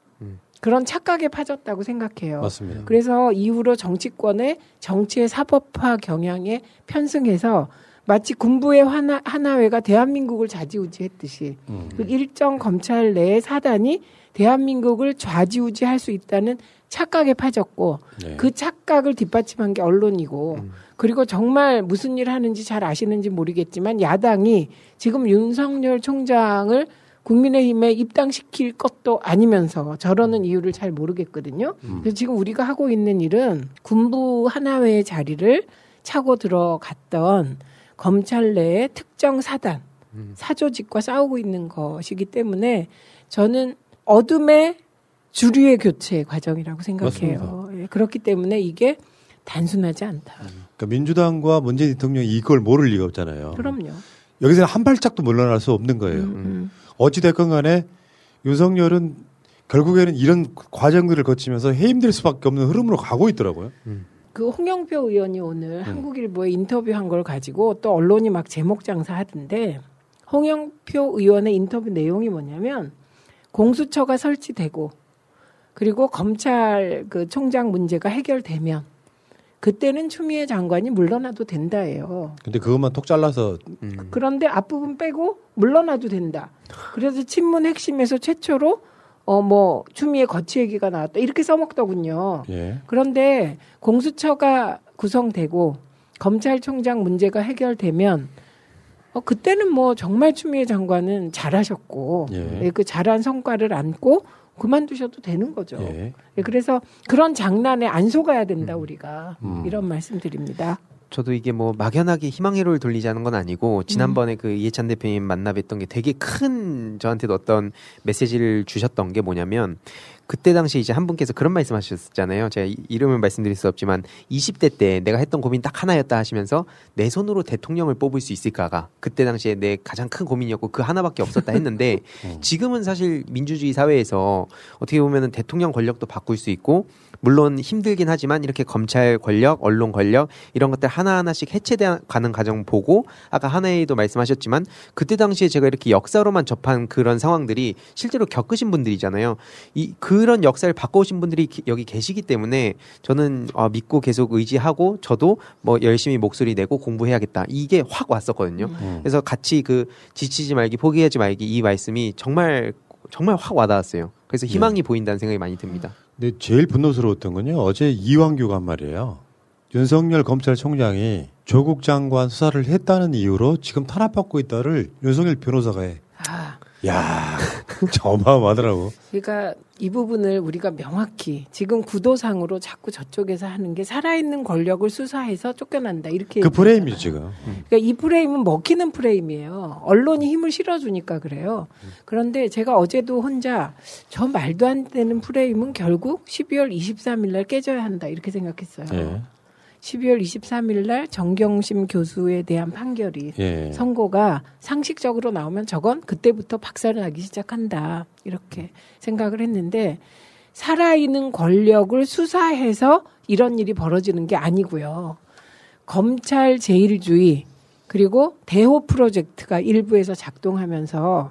Speaker 12: 그런 착각에 빠졌다고 생각해요.
Speaker 11: 맞습니다.
Speaker 12: 그래서 이후로 정치권의 정치의 사법화 경향에 편승해서 마치 군부의 하나, 하나회가 대한민국을 좌지우지했듯이
Speaker 11: 음.
Speaker 12: 그 일정 검찰 내의 사단이 대한민국을 좌지우지할 수 있다는 착각에 빠졌고
Speaker 11: 네.
Speaker 12: 그 착각을 뒷받침한 게 언론이고 그리고 정말 무슨 일 하는지 잘 아시는지 모르겠지만 야당이 지금 윤석열 총장을 국민의힘에 입당시킬 것도 아니면서 저러는 이유를 잘 모르겠거든요. 그래서 지금 우리가 하고 있는 일은 군부 하나회의 자리를 차고 들어갔던 검찰 내의 특정 사단, 사조직과 싸우고 있는 것이기 때문에 저는 어둠의 주류의 교체 과정이라고 생각해요. 예, 그렇기 때문에 이게 단순하지 않다.
Speaker 11: 그러니까 민주당과 문재인 대통령이 이걸 모를 리가 없잖아요.
Speaker 12: 그럼요.
Speaker 11: 여기서 한 발짝도 물러날 수 없는 거예요.
Speaker 12: 음.
Speaker 11: 어찌됐건 간에 윤석열은 결국에는 이런 과정들을 거치면서 해임될 수밖에 없는 흐름으로 가고 있더라고요.
Speaker 12: 그 홍영표 의원이 오늘 한국일보에 인터뷰한 걸 가지고 또 언론이 막 제목 장사하던데 홍영표 의원의 인터뷰 내용이 뭐냐면 공수처가 설치되고 그리고 검찰 그 총장 문제가 해결되면 그때는 추미애 장관이 물러나도 된다예요.
Speaker 11: 근데 그것만 톡 잘라서
Speaker 12: 그런데 앞부분 빼고 물러나도 된다. 그래서 친문 핵심에서 최초로 어 뭐 추미애 거치 얘기가 나왔다 이렇게 써먹더군요.
Speaker 11: 예.
Speaker 12: 그런데 공수처가 구성되고 검찰총장 문제가 해결되면 어 그때는 뭐 정말 추미애 장관은 잘하셨고
Speaker 11: 예.
Speaker 12: 예, 그 잘한 성과를 안고 그만두셔도 되는 거죠.
Speaker 11: 예.
Speaker 12: 예, 그래서 그런 장난에 안 속아야 된다 우리가
Speaker 13: 음.
Speaker 12: 이런 말씀드립니다.
Speaker 13: 저도 이게 뭐 막연하게 희망회로를 돌리자는 건 아니고 지난번에
Speaker 12: 음.
Speaker 13: 그 이해찬 대표님 만나뵀던 게 되게 큰 저한테도 어떤 메시지를 주셨던 게 뭐냐면 그때 당시 이제 한 분께서 그런 말씀 하셨잖아요. 제가 이- 이름을 말씀드릴 수 없지만 20대 때 내가 했던 고민 딱 하나였다 하시면서 내 손으로 대통령을 뽑을 수 있을까가 그때 당시에 내 가장 큰 고민이었고 그 하나밖에 없었다 했는데 지금은 사실 민주주의 사회에서 어떻게 보면은 대통령 권력도 바꿀 수 있고 물론 힘들긴 하지만 이렇게 검찰 권력, 언론 권력 이런 것들 하나하나씩 해체되가는 과정 보고 아까 하나에도 말씀하셨지만 그때 당시에 제가 이렇게 역사로만 접한 그런 상황들이 실제로 겪으신 분들이잖아요. 이그 런 역사를 바꿔오신 분들이 기- 여기 계시기 때문에 저는 어, 믿고 계속 의지하고 저도 뭐 열심히 목소리 내고 공부해야겠다 이게 확 왔었거든요.
Speaker 11: 음.
Speaker 13: 그래서 같이 그 지치지 말기 포기하지 말기 이 말씀이 정말 정말 확 와닿았어요. 그래서 희망이 보인다는 생각이 많이 듭니다.
Speaker 11: 근데 제일 분노스러웠던 건요. 어제 이완규가 한 말이에요. 윤석열 검찰총장이 조국 장관 수사를 했다는 이유로 지금 탄압받고 있다를 윤석열 변호사가 해.
Speaker 12: 아,
Speaker 11: 야, 어마어마하더라고.
Speaker 12: 그러니까 이 부분을 우리가 명확히 지금 구도상으로 자꾸 저쪽에서 하는 게 살아있는 권력을 수사해서 쫓겨난다 이렇게
Speaker 11: 그. 프레임이죠 지금.
Speaker 12: 그러니까 이 프레임은 먹히는 프레임이에요. 언론이 힘을 실어주니까 그래요. 그런데 제가 어제도 혼자 저 말도 안 되는 프레임은 결국 12월 23일 날 깨져야 한다 이렇게 생각했어요.
Speaker 11: 예.
Speaker 12: 12월 23일 날 정경심 교수에 대한 판결이
Speaker 11: 예.
Speaker 12: 선고가 상식적으로 나오면 저건 그때부터 박살을 나기 시작한다. 이렇게 생각을 했는데 살아있는 권력을 수사해서 이런 일이 벌어지는 게 아니고요. 검찰 제일주의 그리고 대호 프로젝트가 일부에서 작동하면서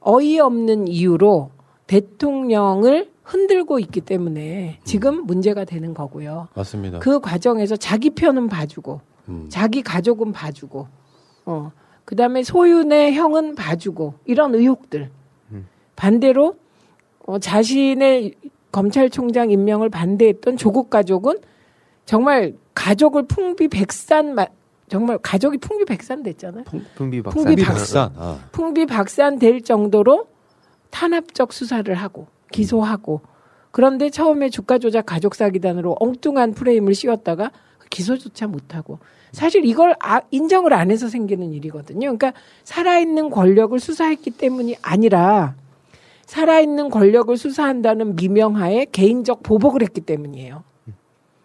Speaker 12: 어이없는 이유로 대통령을 흔들고 있기 때문에 지금 문제가 되는 거고요.
Speaker 11: 맞습니다.
Speaker 12: 그 과정에서 자기 편은 봐주고
Speaker 11: 음.
Speaker 12: 자기 가족은 봐주고 어 그 다음에 소윤의 형은 봐주고 이런 의혹들 반대로 어, 자신의 검찰총장 임명을 반대했던 조국 가족은 정말 가족을 풍비백산 마- 정말 가족이 풍비백산 됐잖아요.
Speaker 13: 풍 비박산.
Speaker 12: 풍비박산.
Speaker 11: 아.
Speaker 12: 풍비박산 될 정도로 탄압적 수사를 하고 기소하고 그런데 처음에 주가 조작 가족 사기단으로 엉뚱한 프레임을 씌웠다가 기소조차 못하고 사실 이걸 아- 인정을 안 해서 생기는 일이거든요. 그러니까 살아있는 권력을 수사했기 때문이 아니라 살아있는 권력을 수사한다는 미명하에 개인적 보복을 했기 때문이에요.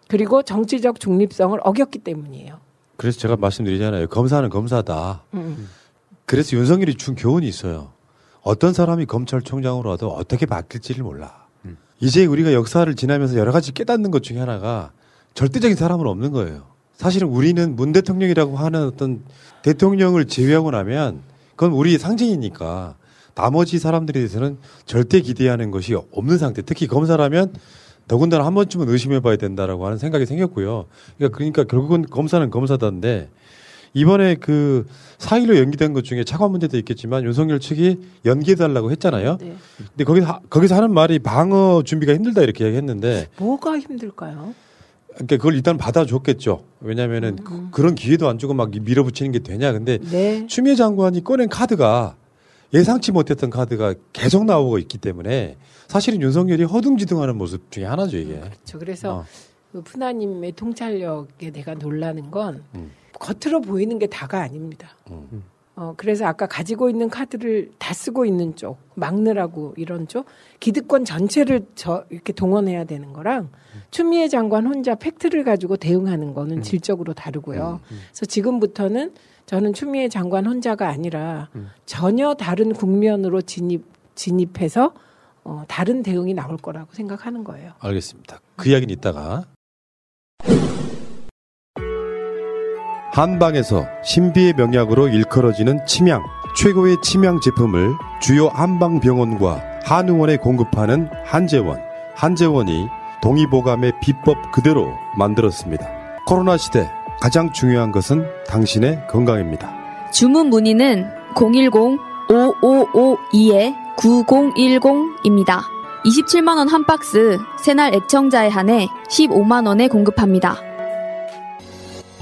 Speaker 12: 그리고 정치적 중립성을 어겼기 때문이에요.
Speaker 11: 그래서 제가 말씀드리잖아요. 검사는 검사다.
Speaker 12: 음.
Speaker 11: 그래서 윤석열이 준 교훈이 있어요. 어떤 사람이 검찰총장으로 와도 어떻게 바뀔지를 몰라. 이제 우리가 역사를 지나면서 여러 가지 깨닫는 것 중에 하나가 절대적인 사람은 없는 거예요. 사실은 우리는 문 대통령이라고 하는 어떤 대통령을 제외하고 나면 그건 우리 상징이니까 나머지 사람들에 대해서는 절대 기대하는 것이 없는 상태. 특히 검사라면 더군다나 한 번쯤은 의심해 봐야 된다라고 하는 생각이 생겼고요. 그러니까, 그러니까 결국은 검사는 검사다인데 이번에 그 4일로 연기된 것 중에 차관 문제도 있겠지만 윤석열 측이 연기해달라고 했잖아요.
Speaker 12: 네.
Speaker 11: 근데 거기서, 하- 거기서 하는 말이 방어 준비가 힘들다 이렇게 얘기했는데
Speaker 12: 뭐가 힘들까요?
Speaker 11: 그러니까 그걸 일단 받아줬겠죠. 왜냐면은 그, 그런 기회도 안 주고 막 밀어붙이는 게 되냐. 근데
Speaker 12: 네.
Speaker 11: 추미애 장관이 꺼낸 카드가 예상치 못했던 카드가 계속 나오고 있기 때문에 사실은 윤석열이 허둥지둥하는 모습 중에 하나죠 이게.
Speaker 12: 그렇죠. 그래서
Speaker 11: 어.
Speaker 12: 그 푸나님의 통찰력에 내가 놀라는 건
Speaker 11: 음.
Speaker 12: 겉으로 보이는 게 다가 아닙니다.
Speaker 11: 음.
Speaker 12: 어, 그래서 아까 가지고 있는 카드를 다 쓰고 있는 쪽, 막느라고 이런 쪽, 기득권 전체를 저, 이렇게 동원해야 되는 거랑 추미애 장관 혼자 팩트를 가지고 대응하는 거는 질적으로 다르고요. 그래서 지금부터는 저는 추미애 장관 혼자가 아니라 전혀 다른 국면으로 진입, 진입해서 어, 다른 대응이 나올 거라고 생각하는 거예요.
Speaker 11: 알겠습니다. 그 이야기는 이따가. 한방에서 신비의 명약으로 일컬어지는 침향, 최고의 침향 제품을 주요 한방병원과 한의원에 공급하는 한재원. 한재원이 동의보감의 비법 그대로 만들었습니다. 코로나 시대 가장 중요한 것은 당신의 건강입니다.
Speaker 17: 주문 문의는 010-5552-9010입니다. 27만원 한 박스, 새날 애청자에 한해 15만원에 공급합니다.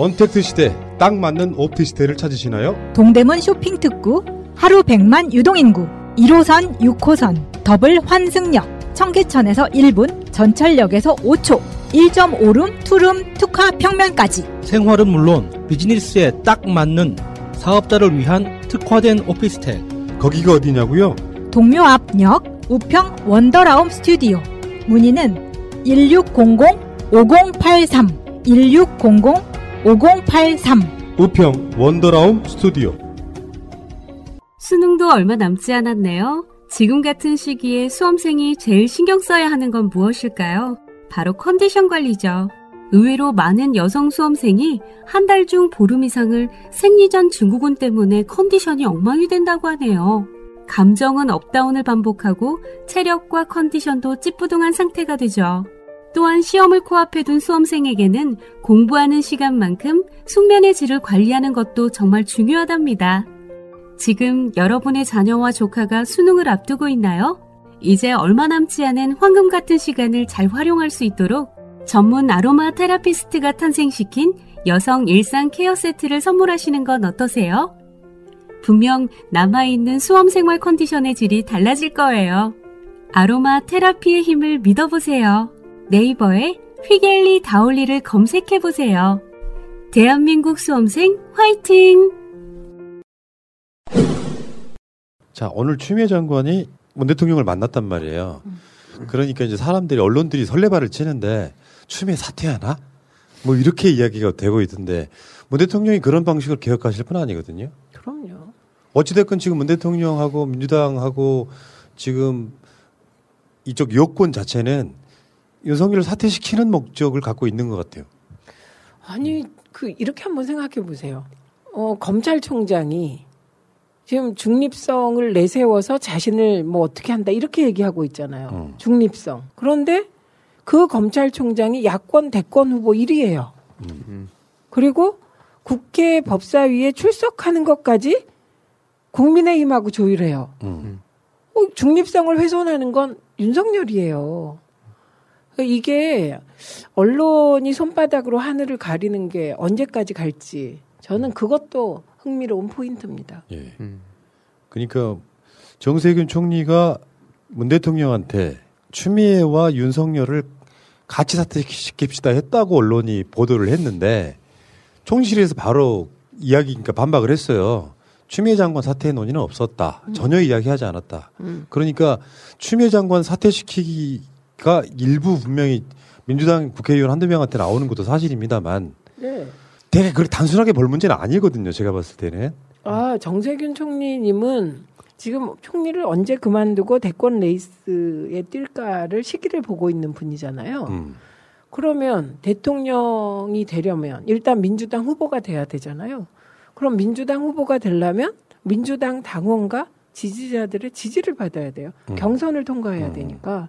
Speaker 11: 언택트 시대 딱 맞는 옵트 시대를 찾으시나요?
Speaker 16: 동대문 쇼핑 특구 하루 100만 유동인구 1호선 6호선 더블 환승역 청계천에서 1분 전철역에서 5초 1.5룸 투룸 특화 평면까지
Speaker 18: 생활은 물론 비즈니스에 딱 맞는 사업자를 위한 특화된 오피스텔.
Speaker 11: 거기가 어디냐고요?
Speaker 16: 동묘 앞역 우평 원더라움 스튜디오 문의는 1600-5083 1600-5083
Speaker 11: 우평 원더라움 스튜디오
Speaker 19: 수능도 얼마 남지 않았네요. 지금 같은 시기에 수험생이 제일 신경 써야 하는 건 무엇일까요? 바로 컨디션 관리죠. 의외로 많은 여성 수험생이 한 달 중 보름 이상을 생리전 증후군 때문에 컨디션이 엉망이 된다고 하네요. 감정은 up down을 반복하고 체력과 컨디션도 찌뿌둥한 상태가 되죠. 또한 시험을 코앞에 둔 수험생에게는 공부하는 시간만큼 숙면의 질을 관리하는 것도 정말 중요하답니다. 지금 여러분의 자녀와 조카가 수능을 앞두고 있나요? 이제 얼마 남지 않은 황금 같은 시간을 잘 활용할 수 있도록 전문 아로마 테라피스트가 탄생시킨 여성 일상 케어 세트를 선물하시는 건 어떠세요? 분명 남아있는 수험 생활 컨디션의 질이 달라질 거예요. 아로마 테라피의 힘을 믿어보세요. 네이버에 휘겔리 다올리를 검색해 보세요. 대한민국 수험생 화이팅!
Speaker 11: 자, 오늘 추미애 장관이 문 대통령을 만났단 말이에요. 그러니까 이제 사람들이 언론들이 설레발을 치는데 추미애 사퇴하나? 뭐 이렇게 이야기가 되고 있던데 문 대통령이 그런 방식으로 개혁하실 분 아니거든요.
Speaker 12: 그럼요.
Speaker 11: 어찌됐건 지금 문 대통령하고 민주당하고 지금 이쪽 여권 자체는 윤석열을 사퇴시키는 목적을 갖고 있는 것 같아요.
Speaker 12: 아니 그 이렇게 한번 생각해 보세요. 어, 검찰총장이 지금 중립성을 내세워서 자신을 뭐 어떻게 한다 이렇게 얘기하고 있잖아요.
Speaker 11: 음.
Speaker 12: 중립성. 그런데 그 검찰총장이 야권 대권 후보 1위예요. 그리고 국회 법사위에 출석하는 것까지 국민의힘하고 조율해요.
Speaker 11: 음.
Speaker 12: 어, 중립성을 훼손하는 건 윤석열이에요. 이게 언론이 손바닥으로 하늘을 가리는 게 언제까지 갈지 저는 그것도 흥미로운 포인트입니다.
Speaker 11: 예. 그러니까 정세균 총리가 문 대통령한테 추미애와 윤석열을 같이 사퇴시킵시다 했다고 언론이 보도를 했는데 총실에서 바로 이야기, 그러니까 반박을 했어요. 추미애 장관 사퇴 논의는 없었다. 전혀 이야기하지 않았다.
Speaker 12: 음.
Speaker 11: 그러니까 추미애 장관 사퇴시키기 가 일부 분명히 민주당 국회의원 한두 명한테 나오는 것도 사실입니다만
Speaker 12: 네.
Speaker 11: 되게 그렇게 단순하게 볼 문제는 아니거든요. 제가 봤을 때는.
Speaker 12: 아, 정세균 총리님은 지금 총리를 언제 그만두고 대권 레이스에 뛸까를 시기를 보고 있는 분이잖아요.
Speaker 11: 음.
Speaker 12: 그러면 대통령이 되려면 일단 민주당 후보가 돼야 되잖아요. 그럼 민주당 후보가 되려면 민주당 당원과 지지자들의 지지를 받아야 돼요.
Speaker 20: 음.
Speaker 12: 경선을 통과해야 되니까.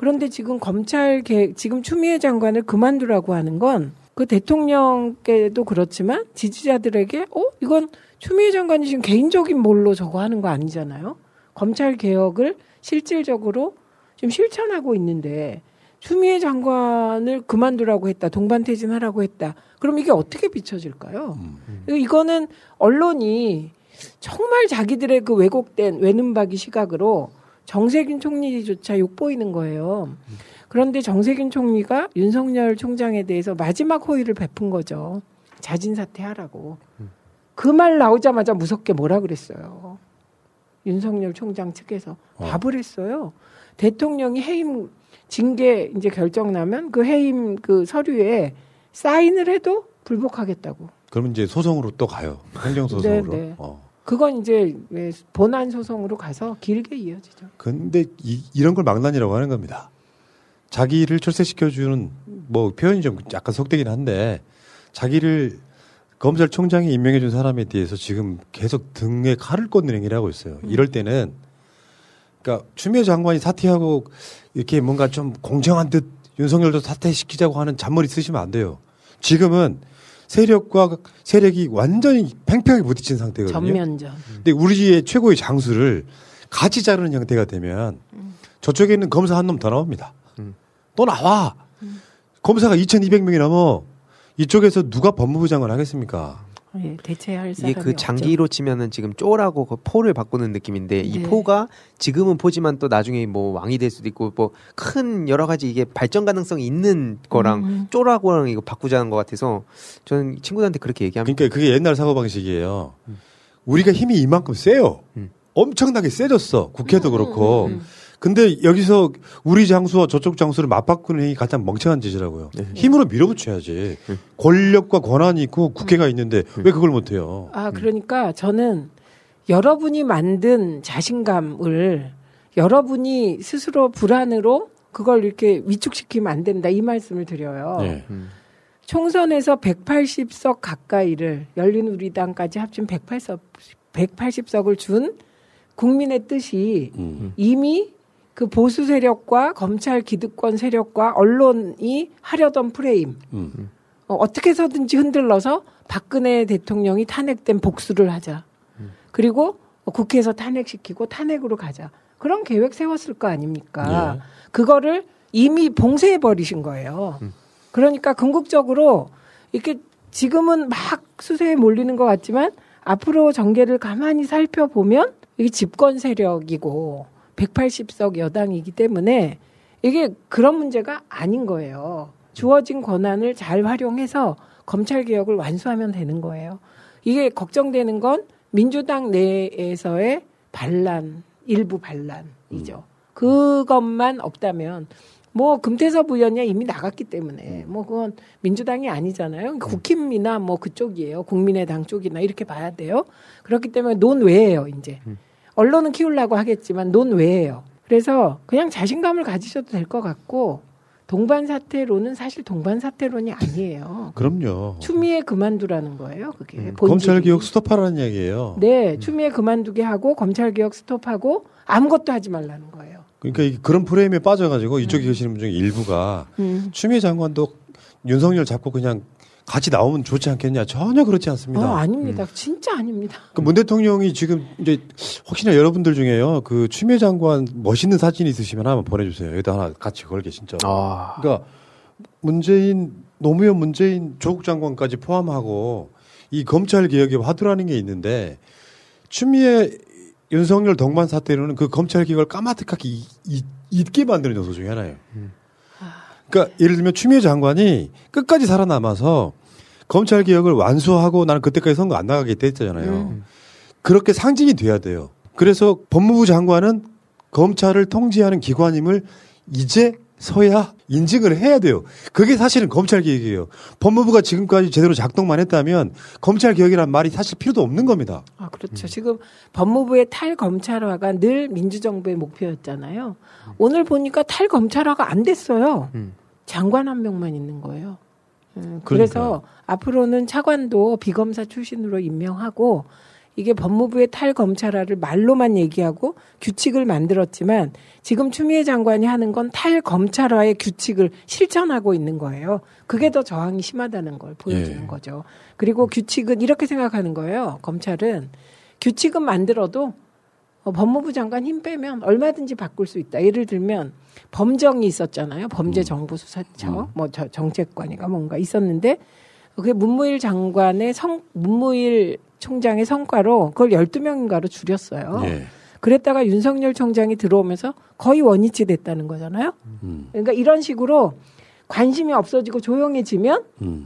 Speaker 12: 그런데 지금 검찰 개 지금 추미애 장관을 그만두라고 하는 건 그 대통령께도 그렇지만 지지자들에게 어 이건 추미애 장관이 지금 개인적인 몰로 저거 하는 거 아니잖아요. 검찰 개혁을 실질적으로 지금 실천하고 있는데 추미애 장관을 그만두라고 했다, 동반 퇴진하라고 했다. 그럼 이게 어떻게 비춰질까요? 이거는 언론이 정말 자기들의 그 왜곡된 외눈박이 시각으로 정세균 총리조차 욕보이는 거예요. 그런데 정세균 총리가 윤석열 총장에 대해서 마지막 호의를 베푼 거죠. 자진 사퇴하라고. 그 말 나오자마자 무섭게 뭐라 그랬어요. 윤석열 총장 측에서 답을 했어요. 대통령이 해임 징계 이제 결정 나면 그 해임 그 서류에 사인을 해도 불복하겠다고.
Speaker 11: 그러면 이제 소송으로 또 가요. 행정소송으로.
Speaker 12: 네, 네.
Speaker 11: 어.
Speaker 12: 그건 이제 왜 본안 소송으로 가서 길게 이어지죠.
Speaker 11: 근데 이, 이런 걸 망난이라고 하는 겁니다. 자기를 출세시켜주는 뭐 표현이 좀 약간 속되긴 한데 자기를 검찰총장이 임명해준 사람에 대해서 지금 계속 등에 칼을 꽂는 행위를 하고 있어요. 이럴 때는 그러니까 추미애 장관이 사퇴하고 이렇게 뭔가 좀 공정한 듯 윤석열도 사퇴시키자고 하는 잔머리 쓰시면 안 돼요. 지금은 세력과 세력이 완전히 팽팽하게 부딪힌 상태거든요.
Speaker 12: 전면전.
Speaker 11: 근데 우리의 최고의 장수를 같이 자르는 형태가 되면 저쪽에 있는 검사 한 놈 더 나옵니다. 또 나와. 검사가 2,200명이 넘어. 이쪽에서 누가 법무부 장관 하겠습니까?
Speaker 12: 예, 대체할 사람이
Speaker 13: 이게 그 장기로 치면은 지금 쪼라고 그 포를 바꾸는 느낌인데 이
Speaker 12: 네.
Speaker 13: 포가 지금은 포지만 또 나중에 뭐 왕이 될 수도 있고 뭐 큰 여러 가지 이게 발전 가능성이 있는 거랑
Speaker 12: 음.
Speaker 13: 쪼라고랑 이거 바꾸자는 것 같아서 저는 친구들한테 그렇게 얘기합니다.
Speaker 11: 그러니까 그게 옛날 사고 방식이에요. 우리가 힘이 이만큼 세요. 엄청나게 세졌어. 국회도 그렇고. 근데 여기서 우리 장수와 저쪽 장수를 맞바꾸는 행위 가장 멍청한 짓이라고요. 힘으로 밀어붙여야지. 권력과 권한이 있고 국회가 있는데 왜 그걸 못해요?
Speaker 12: 아, 그러니까 저는 여러분이 만든 자신감을 여러분이 스스로 불안으로 그걸 이렇게 위축시키면 안 된다. 이 말씀을 드려요.
Speaker 11: 네.
Speaker 12: 총선에서 180석 가까이를 열린우리당까지 합친 180석, 180석을 준 국민의 뜻이 이미 그 보수 세력과 검찰 기득권 세력과 언론이 하려던 프레임 어, 어떻게 해서든지 흔들러서 박근혜 대통령이 탄핵된 복수를 하자. 그리고 국회에서 탄핵시키고 탄핵으로 가자. 그런 계획 세웠을 거 아닙니까?
Speaker 20: 예.
Speaker 12: 그거를 이미 봉쇄해 버리신 거예요. 그러니까 궁극적으로 이렇게 지금은 막 수세에 몰리는 것 같지만 앞으로 전개를 가만히 살펴보면 이게 집권 세력이고 180석 여당이기 때문에 이게 그런 문제가 아닌 거예요. 주어진 권한을 잘 활용해서 검찰 개혁을 완수하면 되는 거예요. 이게 걱정되는 건 민주당 내에서의 반란, 일부 반란이죠. 그것만 없다면 뭐 금태섭 의원이 이미 나갔기 때문에 뭐 그건 민주당이 아니잖아요. 국힘이나 뭐 그쪽이에요. 국민의당 쪽이나 이렇게 봐야 돼요. 그렇기 때문에 논외예요, 이제. 언론은 키우려고 하겠지만 논외예요. 그래서 그냥 자신감을 가지셔도 될 것 같고 동반 사태론은 사실 동반 사태론이 아니에요.
Speaker 11: 그럼요.
Speaker 12: 추미애 그만두라는 거예요. 그게 본질이.
Speaker 11: 검찰 개혁 스톱하라는 얘기예요.
Speaker 12: 네, 추미애 그만두게 하고 검찰 개혁 스톱하고 아무것도 하지 말라는 거예요.
Speaker 11: 그러니까 이- 그런 프레임에 빠져가지고 이쪽에 계시는 분 중에 일부가
Speaker 12: 음.
Speaker 11: 추미애 장관도 윤석열 잡고 그냥 같이 나오면 좋지 않겠냐 전혀 그렇지 않습니다.
Speaker 12: 어, 아닙니다. 진짜 아닙니다.
Speaker 11: 그문 대통령이 지금 이제 혹시나 여러분들 중에요 그 추미애 장관 멋있는 사진 있으시면 한번 보내주세요. 여기다 하나 같이 걸게 진짜. 그러니까 문재인 노무현 문재인 조국 장관까지 포함하고 이 검찰 개혁에 화두라는 게 있는데 추미애 윤석열 동반 사태로는 그 검찰 개혁을 까마득하게 이- 이- 잊게 만드는 요소 중에 하나예요. 그러니까 예를 들면 추미애 장관이 끝까지 살아남아서 검찰 개혁을 완수하고 나는 그때까지 선거 안 나가게 됐잖아요. 그렇게 상징이 돼야 돼요. 그래서 법무부 장관은 검찰을 통제하는 기관임을 이제 서야 인증을 해야 돼요. 그게 사실은 검찰 개혁이에요. 법무부가 지금까지 제대로 작동만 했다면 검찰 개혁이란 말이 사실 필요도 없는 겁니다.
Speaker 12: 아, 그렇죠. 지금 법무부의 탈검찰화가 늘 민주정부의 목표였잖아요. 오늘 보니까 탈검찰화가 안 됐어요. 장관 한 명만 있는 거예요. 음, 그래서 앞으로는 차관도 비검사 출신으로 임명하고 이게 법무부의 탈검찰화를 말로만 얘기하고 규칙을 만들었지만 지금 추미애 장관이 하는 건 탈검찰화의 규칙을 실천하고 있는 거예요. 그게 더 저항이 심하다는 걸 보여주는
Speaker 20: 예.
Speaker 12: 거죠. 그리고 규칙은 이렇게 생각하는 거예요. 검찰은 규칙은 만들어도 어, 법무부 장관 힘 빼면 얼마든지 바꿀 수 있다. 예를 들면 범정이 있었잖아요. 범죄 정보 수사처, 뭐 저, 정책관이가 뭔가 있었는데 그게 문무일 장관의 성 문무일 총장의 성과로 그걸 12명인가로 줄였어요.
Speaker 11: 예.
Speaker 12: 그랬다가 윤석열 총장이 들어오면서 거의 원위치 됐다는 거잖아요. 그러니까 이런 식으로 관심이 없어지고 조용해지면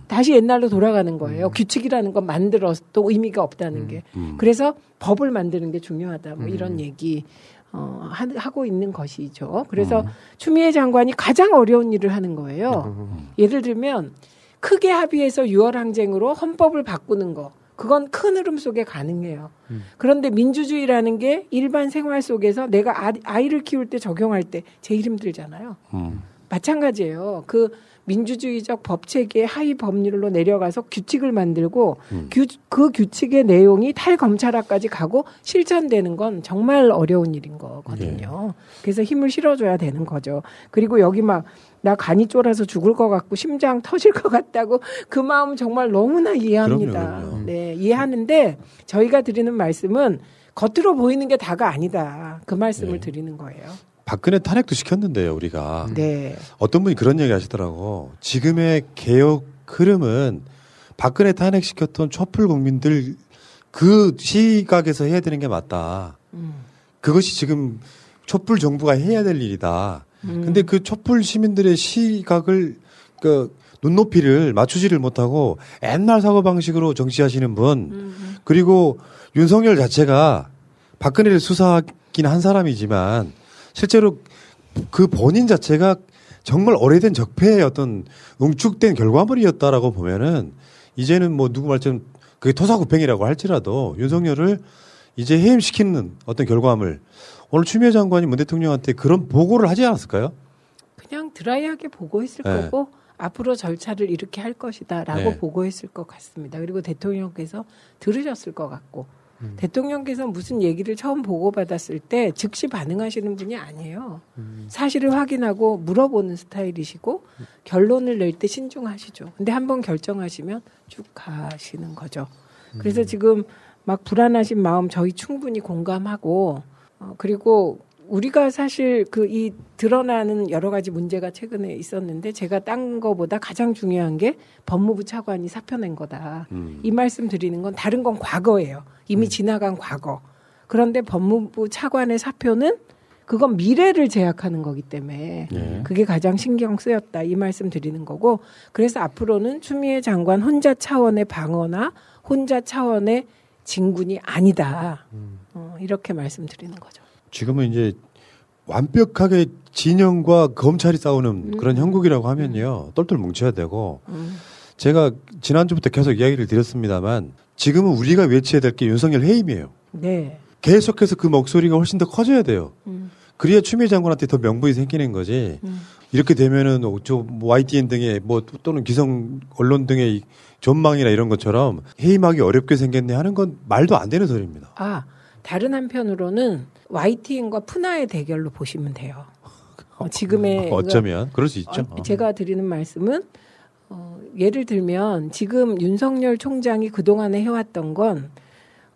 Speaker 12: 다시 옛날로 돌아가는 거예요. 규칙이라는 건 만들어도 의미가 없다는 게. 그래서 법을 만드는 게 중요하다. 뭐 이런 얘기 어, 하, 하고 있는 것이죠. 그래서 추미애 장관이 가장 어려운 일을 하는 거예요. 예를 들면 크게 합의해서 6월 항쟁으로 헌법을 바꾸는 거. 그건 큰 흐름 속에 가능해요. 그런데 민주주의라는 게 일반 생활 속에서 내가 아, 아이를 키울 때 적용할 때 제일 힘들잖아요. 마찬가지예요. 그 민주주의적 법 체계의 하위 법률로 내려가서 규칙을 만들고 규, 그 규칙의 내용이 탈검찰화까지 가고 실천되는 건 정말 어려운 일인 거거든요. 그래서 힘을 실어줘야 되는 거죠. 그리고 여기 막 나 간이 쫄아서 죽을 것 같고 심장 터질 것 같다고 그 마음 정말 너무나 이해합니다.
Speaker 11: 그럼요, 그럼요.
Speaker 12: 네, 이해하는데 저희가 드리는 말씀은 겉으로 보이는 게 다가 아니다. 그 말씀을 드리는 거예요.
Speaker 11: 박근혜 탄핵도 시켰는데요, 우리가.
Speaker 12: 네.
Speaker 11: 어떤 분이 그런 얘기 하시더라고. 지금의 개혁 흐름은 박근혜 탄핵 시켰던 촛불 국민들 그 시각에서 해야 되는 게 맞다.
Speaker 12: 음.
Speaker 11: 그것이 지금 촛불 정부가 해야 될 일이다. 근데 그 촛불 시민들의 시각을 그 눈높이를 맞추지를 못하고 옛날 사고 방식으로 정치하시는 분 그리고 윤석열 자체가 박근혜를 수사하긴 한 사람이지만 실제로 그 본인 자체가 정말 오래된 적폐의 어떤 응축된 결과물이었다라고 보면은 이제는 뭐 누구 말처럼 그게 토사구팽이라고 할지라도 윤석열을 이제 해임시키는 어떤 결과물 오늘 추미애 장관이 문 대통령한테 그런 보고를 하지 않았을까요?
Speaker 12: 그냥 드라이하게 보고했을
Speaker 11: 네.
Speaker 12: 거고 앞으로 절차를 이렇게 할 것이다라고
Speaker 11: 네.
Speaker 12: 보고했을 것 같습니다. 그리고 대통령께서 들으셨을 것 같고
Speaker 11: 음.
Speaker 12: 대통령께서 무슨 얘기를 처음 보고받았을 때 즉시 반응하시는 분이 아니에요.
Speaker 11: 음.
Speaker 12: 사실을 확인하고 물어보는 스타일이시고 결론을 낼 때 신중하시죠. 근데 한번 결정하시면 쭉 가시는 거죠. 그래서
Speaker 11: 음.
Speaker 12: 지금 막 불안하신 마음 저희 충분히 공감하고 어, 그리고 우리가 사실 그 이 드러나는 여러 가지 문제가 최근에 있었는데 제가 딴 거보다 가장 중요한 게 법무부 차관이 사표 낸 거다.
Speaker 11: 음.
Speaker 12: 이 말씀 드리는 건 다른 건 과거예요. 이미 지나간 과거. 그런데 법무부 차관의 사표는 그건 미래를 제약하는 거기 때문에
Speaker 11: 예.
Speaker 12: 그게 가장 신경 쓰였다 이 말씀 드리는 거고 그래서 앞으로는 추미애 장관 혼자 차원의 방어나 혼자 차원의 진군이 아니다 어, 이렇게 말씀드리는 거죠.
Speaker 11: 지금은 이제 완벽하게 진영과 검찰이 싸우는
Speaker 12: 음.
Speaker 11: 그런 형국이라고 하면요. 똘똘 뭉쳐야 되고 제가 지난주부터 계속 이야기를 드렸습니다만 지금은 우리가 외쳐야 될 게 윤석열 해임이에요.
Speaker 12: 네.
Speaker 11: 계속해서 그 목소리가 훨씬 더 커져야 돼요.
Speaker 12: 음.
Speaker 11: 그래야 추미애 장관한테 더 명분이 생기는 거지. 이렇게 되면은 저 YTN 등의 뭐 또는 기성 언론 등의 이 전망이나 이런 것처럼 해임하기 어렵게 생겼네 하는 건 말도 안 되는 소리입니다.
Speaker 12: 아 다른 한편으로는 YTN과 푸나의 대결로 보시면 돼요. 어, 지금의
Speaker 11: 어쩌면 그럴 수 있죠.
Speaker 12: 어, 제가 드리는 말씀은 어, 예를 들면 지금 윤석열 총장이 그동안에 해왔던 건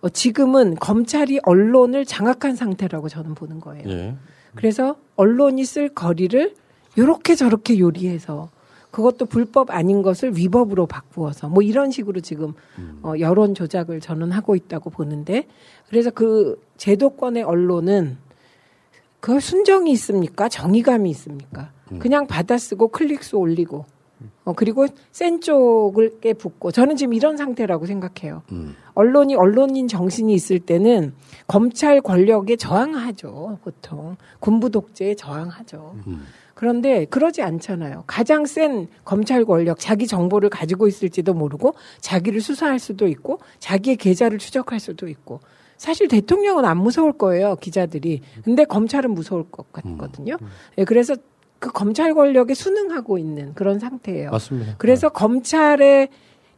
Speaker 12: 어, 지금은 검찰이 언론을 장악한 상태라고 저는 보는 거예요.
Speaker 11: 예.
Speaker 12: 그래서 언론이 쓸 거리를 요렇게 저렇게 요리해서 그것도 불법 아닌 것을 위법으로 바꾸어서 뭐 이런 식으로 지금 어, 여론 조작을 저는 하고 있다고 보는데 그래서 그 제도권의 언론은 그 순정이 있습니까? 정의감이 있습니까? 그냥 받아쓰고 클릭수 올리고 어, 그리고 센 쪽에 붙고 저는 지금 이런 상태라고 생각해요. 언론이 언론인 정신이 있을 때는 검찰 권력에 저항하죠, 보통. 군부 독재에 저항하죠. 그런데 그러지 않잖아요. 가장 센 검찰 권력, 자기 정보를 가지고 있을지도 모르고 자기를 수사할 수도 있고 자기의 계좌를 추적할 수도 있고 사실 대통령은 안 무서울 거예요, 기자들이. 근데 검찰은 무서울 것 같거든요. 예, 그래서 그 검찰 권력에 순응하고 있는 그런 상태예요.
Speaker 11: 맞습니다.
Speaker 12: 그래서 검찰의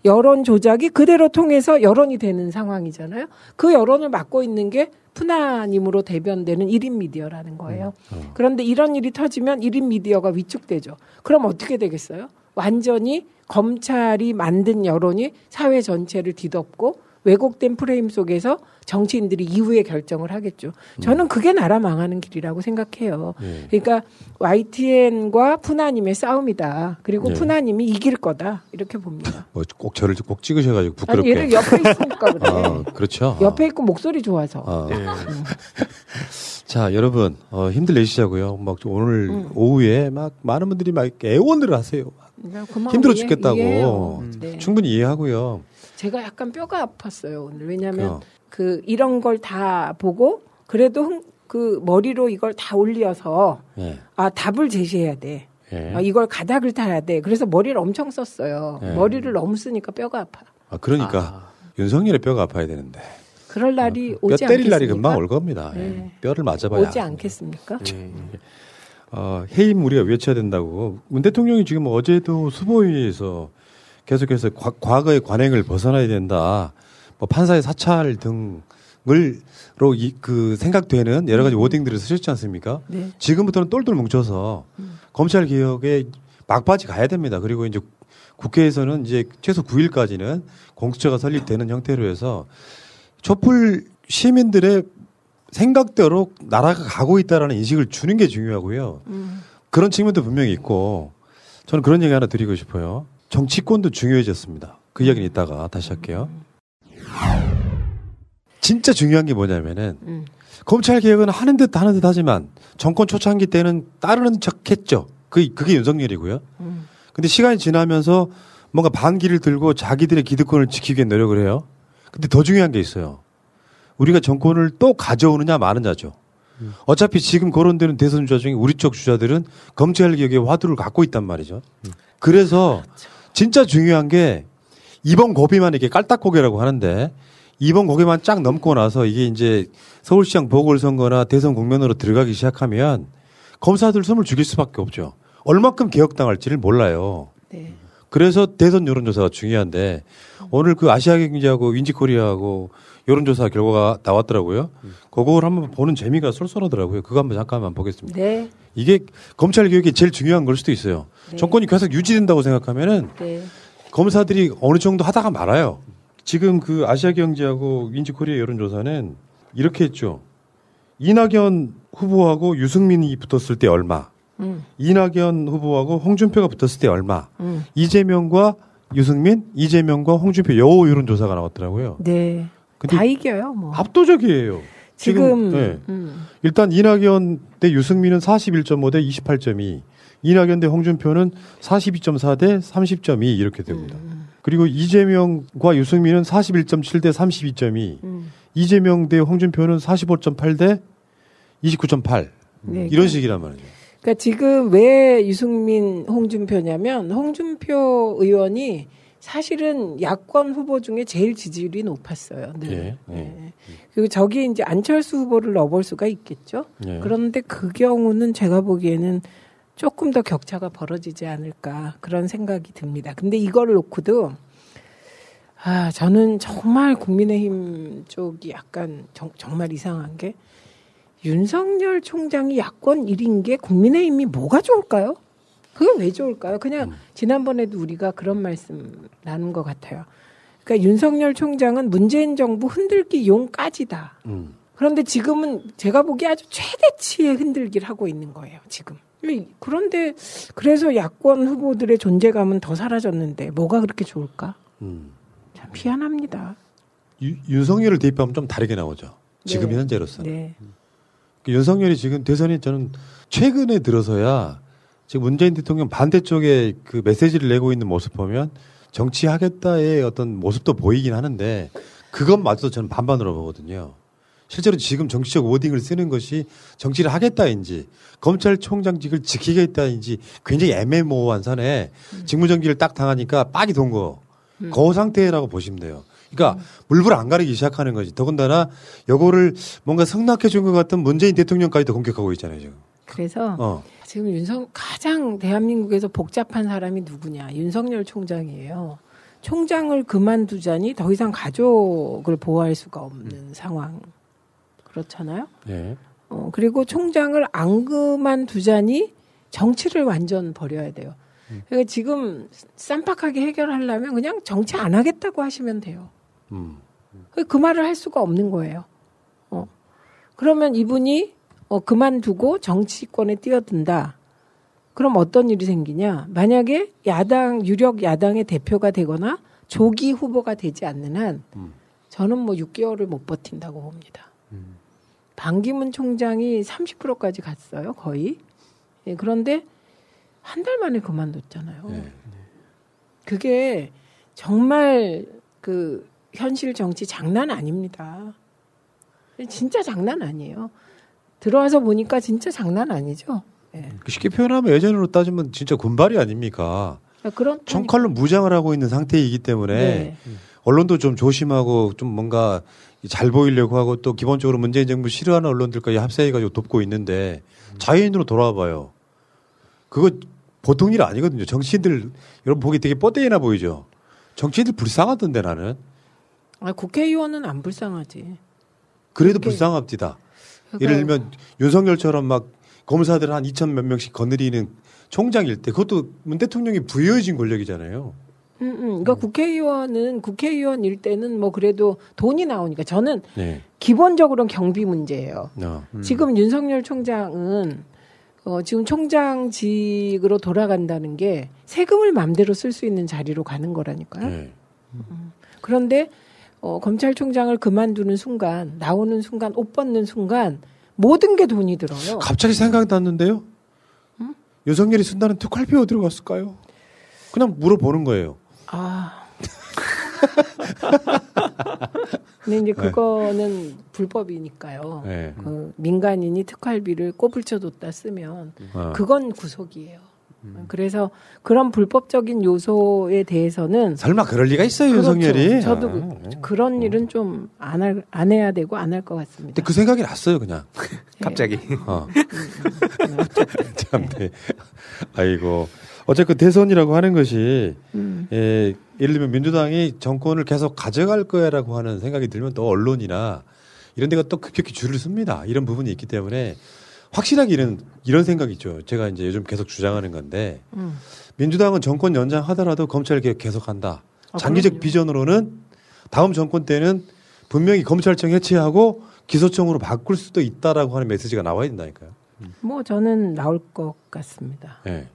Speaker 12: 여론 조작이 그대로 통해서 여론이 되는 상황이잖아요. 그 여론을 맡고 있는 게 푸나님으로 대변되는 1인 미디어라는 거예요. 그런데 이런 일이 터지면 1인 미디어가 위축되죠. 그럼 어떻게 되겠어요? 완전히 검찰이 만든 여론이 사회 전체를 뒤덮고 왜곡된 프레임 속에서 정치인들이 이후에 결정을 하겠죠. 저는 그게 나라 망하는 길이라고 생각해요.
Speaker 11: 예.
Speaker 12: 그러니까 YTN과 푸나님의 싸움이다. 그리고
Speaker 11: 예.
Speaker 12: 푸나님이 이길 거다. 이렇게 봅니다.
Speaker 11: 뭐 꼭 저를 꼭 찍으셔가지고
Speaker 12: 아니,
Speaker 11: 부끄럽게.
Speaker 12: 얘를 옆에 있으니까 그래.
Speaker 11: 아, 그렇죠.
Speaker 12: 옆에 있고 목소리 좋아서.
Speaker 11: 아.
Speaker 12: 음.
Speaker 11: 자, 여러분, 어, 힘들 내시자고요. 막 오늘
Speaker 12: 음.
Speaker 11: 오후에 막 많은 분들이 막 애원을 하세요. 힘들어 죽겠다고.
Speaker 12: 이해해요. 네.
Speaker 11: 충분히 이해하고요.
Speaker 12: 제가 약간 뼈가 아팠어요 오늘 왜냐하면
Speaker 11: 그래요.
Speaker 12: 그 이런 걸 다 보고 그래도 흥- 그 머리로 이걸 다 올려서
Speaker 11: 예.
Speaker 12: 아 답을 제시해야 돼.
Speaker 11: 예.
Speaker 12: 아, 이걸 가닥을 타야 돼. 그래서 머리를 엄청 썼어요.
Speaker 11: 예.
Speaker 12: 머리를 너무 쓰니까 뼈가 아파.
Speaker 11: 아, 그러니까 윤석열의 뼈가 아파야 되는데.
Speaker 12: 그럴 날이
Speaker 11: 뼈
Speaker 12: 오지
Speaker 11: 때릴
Speaker 12: 않겠습니까?
Speaker 11: 날이 금방 올 겁니다. 예.
Speaker 12: 네.
Speaker 11: 뼈를 맞아봐야.
Speaker 12: 오지 않겠습니까?
Speaker 11: 어, 해임 우리가 외쳐야 된다고. 문 대통령이 지금 어제도 수보위에서 계속해서 과, 과거의 관행을 벗어나야 된다. 뭐 판사의 사찰 등을로 이, 그 생각되는 여러 가지 워딩들을 쓰셨지 않습니까?
Speaker 12: 네.
Speaker 11: 지금부터는 똘똘 뭉쳐서 검찰 개혁에 막바지 가야 됩니다. 그리고 이제 국회에서는 이제 최소 9일까지는 공수처가 설립되는 형태로 해서 촛불 시민들의 생각대로 나라가 가고 있다라는 인식을 주는 게 중요하고요. 그런 측면도 분명히 있고 저는 그런 얘기 하나 드리고 싶어요. 정치권도 중요해졌습니다. 그 이야기는 이따가 다시 할게요. 진짜 중요한 게 뭐냐면은
Speaker 12: 음.
Speaker 11: 검찰 개혁은 하는 듯 하는 듯 하지만 정권 초창기 때는 따르는 척 했죠. 그, 그게 윤석열이고요.
Speaker 12: 음.
Speaker 11: 근데 시간이 지나면서 뭔가 반기를 들고 자기들의 기득권을 지키기 위해 노력을 해요. 근데 더 중요한 게 있어요. 우리가 정권을 또 가져오느냐 마느냐죠. 어차피 지금 거론되는 대선 주자 중에 우리 쪽 주자들은 검찰 개혁의 화두를 갖고 있단 말이죠. 그래서 진짜 중요한 게 이번 고비만 이렇게 깔딱고개라고 하는데 이번 고개만 쫙 넘고 나서 이게 이제 서울시장 보궐선거나 대선 국면으로 들어가기 시작하면 검사들 숨을 죽일 수밖에 없죠. 얼마큼 개혁당할지를 몰라요.
Speaker 12: 네.
Speaker 11: 그래서 대선 여론조사가 중요한데 오늘 그 아시아 경제하고 윈지코리아하고 여론조사 결과가 나왔더라고요. 그걸 한번 보는 재미가 쏠쏠하더라고요. 그거 한번 잠깐만 보겠습니다.
Speaker 12: 네.
Speaker 11: 이게 검찰 개혁이 제일 중요한 걸 수도 있어요.
Speaker 12: 네.
Speaker 11: 정권이 계속 유지된다고 생각하면은
Speaker 12: 네.
Speaker 11: 검사들이 어느 정도 하다가 말아요. 지금 그 아시아 경제하고 윈지코리아 여론조사는 이렇게 했죠. 이낙연 후보하고 유승민이 붙었을 때 얼마,
Speaker 12: 음.
Speaker 11: 이낙연 후보하고 홍준표가 붙었을 때 얼마,
Speaker 12: 음.
Speaker 11: 이재명과 유승민, 이재명과 홍준표 여호 여론조사가 나왔더라고요.
Speaker 12: 네. 다 이겨요, 뭐.
Speaker 11: 압도적이에요.
Speaker 12: 지금,
Speaker 11: 네.
Speaker 12: 음.
Speaker 11: 일단 이낙연 대 유승민은 41.5 대 28.2, 이낙연 대 홍준표는 42.4 대 30.2 이렇게 됩니다.
Speaker 12: 음.
Speaker 11: 그리고 이재명과 유승민은 41.7 대 32.2,
Speaker 12: 음.
Speaker 11: 이재명 대 홍준표는 45.8 대 29.8
Speaker 12: 네,
Speaker 11: 이런 식이란 말이죠.
Speaker 12: 그러니까 지금 왜 유승민, 홍준표냐면 홍준표 의원이 사실은 야권 후보 중에 제일 지지율이 높았어요. 늘.
Speaker 11: 예, 예.
Speaker 12: 네. 그리고 저기 이제 안철수 후보를 넣어볼 수가 있겠죠.
Speaker 11: 예.
Speaker 12: 그런데 그 경우는 제가 보기에는 조금 더 격차가 벌어지지 않을까 그런 생각이 듭니다. 근데 이거를 놓고도 아 저는 정말 국민의힘 쪽이 약간 정, 정말 이상한 게 윤석열 총장이 야권 1인 게 국민의힘이 뭐가 좋을까요? 그게 왜 좋을까요? 그냥 지난번에도 우리가 그런 말씀 나눈 것 같아요. 그러니까 윤석열 총장은 문재인 정부 흔들기 용까지다.
Speaker 11: 음.
Speaker 12: 그런데 지금은 제가 보기에 아주 최대치의 흔들기를 하고 있는 거예요, 지금. 그런데 그래서 야권 후보들의 존재감은 더 사라졌는데 뭐가 그렇게 좋을까?
Speaker 11: 음.
Speaker 12: 참 희한합니다.
Speaker 11: 유- 윤석열을 대입하면 좀 다르게 나오죠. 지금
Speaker 12: 네.
Speaker 11: 현재로서는.
Speaker 12: 네.
Speaker 11: 그 윤석열이 지금 대선이 저는 최근에 들어서야 지금 문재인 대통령 반대쪽에 그 메시지를 내고 있는 모습 보면 정치하겠다의 어떤 모습도 보이긴 하는데 그것마저도 저는 반반으로 보거든요. 실제로 지금 정치적 워딩을 쓰는 것이 정치를 하겠다인지 검찰총장직을 지키겠다인지 굉장히 애매모호한 선에 직무정지를 딱 당하니까 빡이 돈 거.
Speaker 12: 음.
Speaker 11: 그 상태라고 보시면 돼요. 그러니까 물불 안 가리기 시작하는 거지. 더군다나 요거를 뭔가 성낙해 준 것 같은 문재인 대통령까지도 공격하고 있잖아요, 지금.
Speaker 12: 그래서
Speaker 11: 어.
Speaker 12: 지금 윤석 가장 대한민국에서 복잡한 사람이 누구냐? 윤석열 총장이에요. 총장을 그만두자니 더 이상 가족을 보호할 수가 없는 상황. 그렇잖아요.
Speaker 11: 네.
Speaker 12: 어, 그리고 총장을 안 그만두자니 정치를 완전 버려야 돼요. 그러니까 지금 쌈박하게 해결하려면 그냥 정치 안 하겠다고 하시면 돼요.
Speaker 11: 음.
Speaker 12: 그 말을 할 수가 없는 거예요. 어. 그러면 이분이 어, 그만두고 정치권에 뛰어든다. 그럼 어떤 일이 생기냐? 만약에 야당 유력 야당의 대표가 되거나 조기 후보가 되지 않는 한 저는 뭐 6개월을 못 버틴다고 봅니다. 반기문 총장이 30%까지 갔어요, 거의. 예, 그런데 한 달 만에 그만뒀잖아요. 그게 정말 그 현실 정치 장난 아닙니다. 진짜 장난 아니에요. 들어와서 보니까 진짜 장난 아니죠. 예.
Speaker 11: 쉽게 표현하면 예전으로 따지면 진짜 군발이 아닙니까?
Speaker 12: 그런
Speaker 11: 총칼로 무장을 하고 있는 상태이기 때문에
Speaker 12: 네.
Speaker 11: 언론도 좀 조심하고 좀 뭔가 잘 보이려고 하고 또 기본적으로 문재인 정부 싫어하는 언론들까지 합세해가지고 돕고 있는데 자유인으로 돌아와 봐요. 그거 보통 일 아니거든요. 정치인들 여러분 보기 되게 뻗대이나 보이죠. 정치인들 불쌍하던데 나는.
Speaker 12: 아, 국회의원은 안 불쌍하지.
Speaker 11: 그래도 불쌍합니다.
Speaker 12: 그러니까-
Speaker 11: 예를 들면 윤석열처럼 막 검사들 한 2천 몇 명씩 거느리는 총장일 때 그것도 문 대통령이 부여해진 권력이잖아요.
Speaker 12: 음, 음. 그러니까 국회의원은 국회의원일 때는 뭐 그래도 돈이 나오니까 저는
Speaker 11: 네.
Speaker 12: 기본적으로는 경비 문제예요.
Speaker 11: 어.
Speaker 12: 지금 윤석열 총장은 어, 지금 총장직으로 돌아간다는 게 세금을 마음대로 쓸 수 있는 자리로 가는 거라니까요.
Speaker 11: 네.
Speaker 12: 음. 그런데 어, 검찰총장을 그만두는 순간 나오는 순간 옷 벗는 순간 모든 게 돈이 들어요.
Speaker 11: 갑자기 생각났는데요. 윤석열이 쓴다는 특활비 어디로 갔을까요? 그냥 물어보는 거예요.
Speaker 12: 아. 근데 이제
Speaker 11: 네.
Speaker 12: 그거는 불법이니까요.
Speaker 11: 네.
Speaker 12: 그 민간인이 특활비를 꼬불쳐 뒀다 쓰면
Speaker 11: 어.
Speaker 12: 그건 구속이에요. 그래서 그런 불법적인 요소에 대해서는
Speaker 11: 설마 그럴 리가 있어요,
Speaker 12: 그렇죠.
Speaker 11: 윤석열이?
Speaker 12: 저도
Speaker 11: 아,
Speaker 12: 그, 그런 일은 좀 안 할, 안 해야 되고 안 할 것 같습니다.
Speaker 11: 근데 그 생각이 났어요, 그냥.
Speaker 13: 갑자기.
Speaker 11: 어. 참, 네. 아이고. 어쨌든 대선이라고 하는 것이,
Speaker 12: 음.
Speaker 11: 예, 예를 들면 민주당이 정권을 계속 가져갈 거야라고 하는 생각이 들면 또 언론이나 이런 데가 또 급격히 줄을 씁니다. 이런 부분이 있기 때문에 확실하게 이런, 이런 생각이 있죠. 제가 이제 요즘 계속 주장하는 건데
Speaker 12: 음.
Speaker 11: 민주당은 정권 연장하더라도 검찰 개혁 계속한다.
Speaker 12: 아,
Speaker 11: 장기적
Speaker 12: 그럼요.
Speaker 11: 비전으로는 다음 정권 때는 분명히 검찰청 해체하고 기소청으로 바꿀 수도 있다라고 하는 메시지가 나와야 된다니까요.
Speaker 12: 뭐 저는 나올 것 같습니다.
Speaker 11: 예.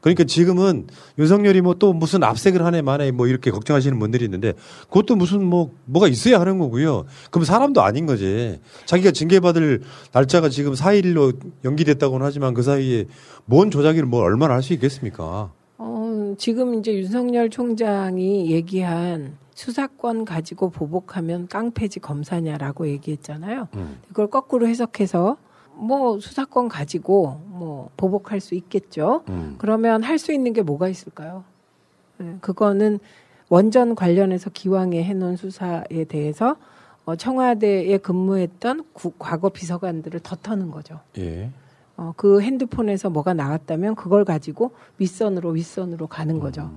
Speaker 11: 그러니까 지금은 윤석열이 뭐 또 무슨 압색을 하네 만에 뭐 이렇게 걱정하시는 분들이 있는데 그것도 무슨 뭐 뭐가 있어야 하는 거고요. 그럼 사람도 아닌 거지. 자기가 징계받을 날짜가 지금 4일로 연기됐다고는 하지만 그 사이에 뭔 조작을 뭘 얼마나 할 수 있겠습니까?
Speaker 12: 어, 지금 이제 윤석열 총장이 얘기한 수사권 가지고 보복하면 깡패지 검사냐라고 얘기했잖아요.
Speaker 11: 음.
Speaker 12: 이걸 거꾸로 해석해서 뭐 수사권 가지고 뭐 보복할 수 있겠죠.
Speaker 11: 음.
Speaker 12: 그러면 할 수 있는 게 뭐가 있을까요? 네, 그거는 원전 관련해서 기왕에 해놓은 수사에 대해서 어, 청와대에 근무했던 구- 과거 비서관들을 덧터는 거죠.
Speaker 11: 예.
Speaker 12: 어, 그 핸드폰에서 뭐가 나왔다면 그걸 가지고 윗선으로 윗선으로 가는 거죠.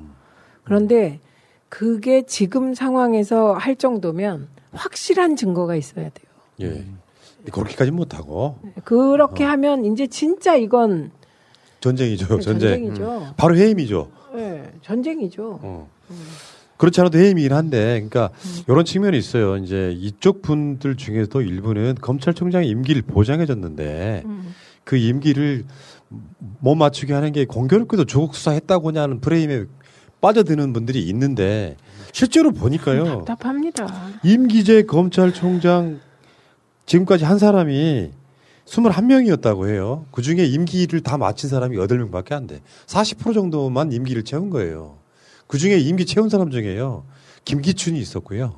Speaker 12: 그런데 그게 지금 상황에서 할 정도면 확실한 증거가 있어야 돼요.
Speaker 11: 예. 그렇게까지 못하고
Speaker 12: 그렇게 하면 이제 진짜 이건
Speaker 11: 전쟁이죠.
Speaker 12: 네,
Speaker 11: 전쟁.
Speaker 12: 전쟁 이죠.
Speaker 11: 바로 해임이죠.
Speaker 12: 네, 전쟁이죠.
Speaker 11: 어. 그렇지 않아도 해임이긴 한데, 그러니까 이런 측면이 있어요. 이제 이쪽 분들 중에서도 일부는 검찰총장의 임기를 보장해줬는데
Speaker 12: 음.
Speaker 11: 그 임기를 못 맞추게 하는 게 공교롭게도 조국 수사했다고 하는 프레임에 빠져드는 분들이 있는데 실제로 보니까요.
Speaker 12: 답답합니다.
Speaker 11: 임기제 검찰총장 지금까지 한 사람이 21명이었다고 해요. 그 중에 임기를 다 마친 사람이 8명 밖에 안 돼. 40% 정도만 임기를 채운 거예요. 그 중에 임기 채운 사람 중에요. 김기춘이 있었고요.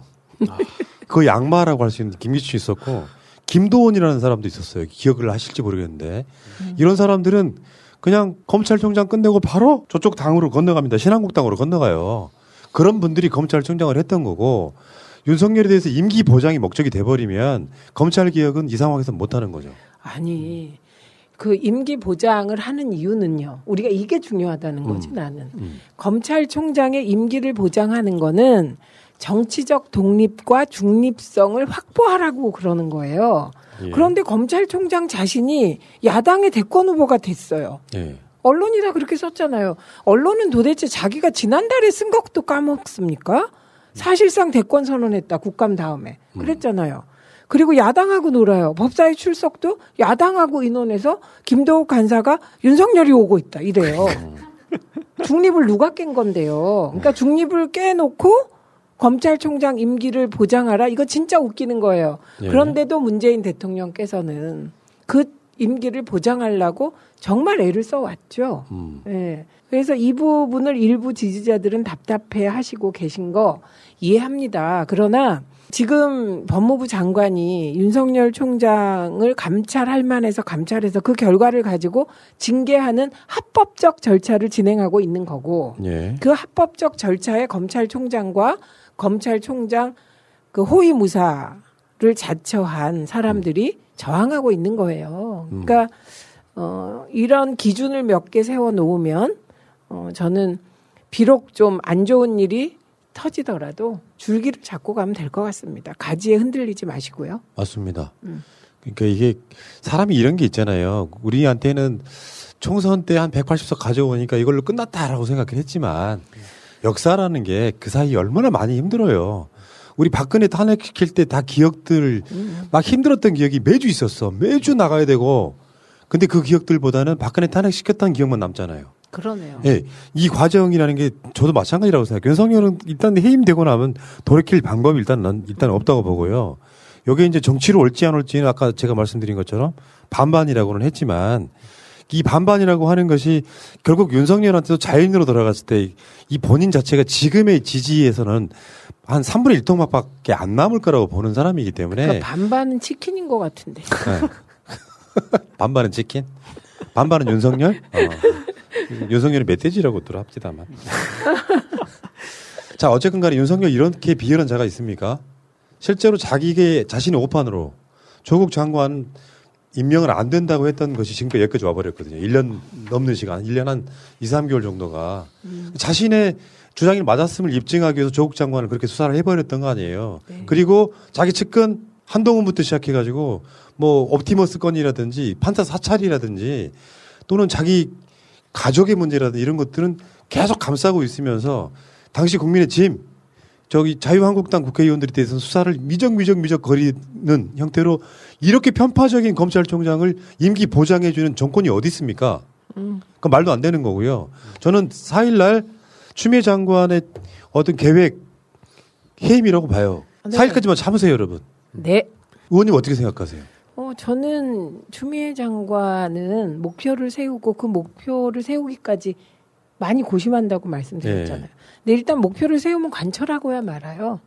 Speaker 11: 그 양마라고 할 수 있는 김기춘이 있었고, 김도원이라는 사람도 있었어요. 기억을 하실지 모르겠는데. 이런 사람들은 그냥 검찰총장 끝내고 바로 저쪽 당으로 건너갑니다. 신한국당으로 건너가요. 그런 분들이 검찰총장을 했던 거고, 윤석열에 대해서 임기 보장이 목적이 돼버리면 검찰 개혁은 이 상황에서 못하는 거죠.
Speaker 12: 아니 그 임기 보장을 하는 이유는요. 우리가 이게 중요하다는 거지
Speaker 11: 음.
Speaker 12: 나는. 검찰총장의 임기를 보장하는 거는 정치적 독립과 중립성을 확보하라고 그러는 거예요.
Speaker 11: 예.
Speaker 12: 그런데 검찰총장 자신이 야당의 대권 후보가 됐어요.
Speaker 11: 예.
Speaker 12: 언론이 다 그렇게 썼잖아요. 언론은 도대체 자기가 지난달에 쓴 것도 까먹습니까? 사실상 대권 선언했다. 국감 다음에. 그랬잖아요. 그리고 야당하고 놀아요. 법사위 출석도 야당하고 인원해서 김도욱 간사가 윤석열이 오고 있다. 이래요. 중립을 누가 깬 건데요. 그러니까 중립을 깨놓고 검찰총장 임기를 보장하라. 이거 진짜 웃기는 거예요.
Speaker 20: 예.
Speaker 12: 그런데도 문재인 대통령께서는 그 임기를 보장하려고 정말 애를 써왔죠. 예. 그래서 이 부분을 일부 지지자들은 답답해 하시고 계신 거 이해합니다. 그러나 지금 법무부 장관이 윤석열 총장을 감찰할 만해서 감찰해서 그 결과를 가지고 징계하는 합법적 절차를 진행하고 있는 거고
Speaker 11: 예.
Speaker 12: 그 합법적 절차에 검찰총장과 검찰총장 그 호위무사를 자처한 사람들이 저항하고 있는 거예요. 그러니까 어, 이런 기준을 몇 개 세워 놓으면 어, 저는 비록 좀 안 좋은 일이 터지더라도 줄기를 잡고 가면 될 것 같습니다. 가지에 흔들리지 마시고요.
Speaker 11: 맞습니다.
Speaker 12: 음.
Speaker 11: 그러니까 이게 사람이 이런 게 있잖아요. 우리한테는 총선 때 한 180석 가져오니까 이걸로 끝났다라고 생각을 했지만 역사라는 게 그 사이 얼마나 많이 힘들어요. 우리 박근혜 탄핵시킬 때 다 기억들 막 힘들었던 기억이 매주 있었어. 매주 나가야 되고. 근데 그 기억들보다는 박근혜 탄핵시켰다는 기억만 남잖아요.
Speaker 12: 그러네요.
Speaker 11: 예, 이 과정이라는 게 저도 마찬가지라고 생각해요. 윤석열은 일단 해임되고 나면 돌이킬 방법이 일단 난 일단 없다고 보고요. 여기에 이제 정치로 올지 안 올지는 아까 제가 말씀드린 것처럼 반반이라고는 했지만 이 반반이라고 하는 것이 결국 윤석열한테도 자연으로 돌아갔을 때 이 본인 자체가 지금의 지지에서는 한 3분의 1통밖에 안 남을 거라고 보는 사람이기 때문에
Speaker 12: 그러니까 반반은 치킨인 것 같은데.
Speaker 11: 네. 반반은 치킨, 반반은 윤석열. 어. 윤석열이 멧돼지라고 들 합시다만. 자 어쨌든 간에 윤석열 이렇게 비열한 자가 있습니까? 실제로 자기의 자신의 오판으로 조국 장관 임명을 안 된다고 했던 것이 지금까지 여기까지 와버렸거든요. 1년 넘는 시간, 1년 한 2, 3개월 정도가 자신의 주장이 맞았음을 입증하기 위해서 조국 장관을 그렇게 수사를 해버렸던 거 아니에요. 그리고 자기 측근 한동훈부터 시작해가지고 뭐 옵티머스 건이라든지 판사 사찰이라든지 또는 자기 가족의 문제라든지 이런 것들은 계속 감싸고 있으면서 당시 국민의 짐 저기 자유한국당 국회의원들에 대해서 수사를 미적미적 미적 거리는 형태로 이렇게 편파적인 검찰총장을 임기 보장해주는 정권이 어디 있습니까?
Speaker 12: 음.
Speaker 11: 그 말도 안 되는 거고요. 저는 4일날 추미애 장관의 어떤 계획 해임이라고 봐요.
Speaker 12: 네.
Speaker 11: 4일까지만 참으세요, 여러분.
Speaker 12: 네.
Speaker 11: 의원님 어떻게 생각하세요?
Speaker 12: 어, 저는 추미애 장관은 목표를 세우고 그 목표를 세우기까지 많이 고심한다고 말씀드렸잖아요.
Speaker 11: 예.
Speaker 12: 근데 일단 목표를 세우면 관철하고야 말아요.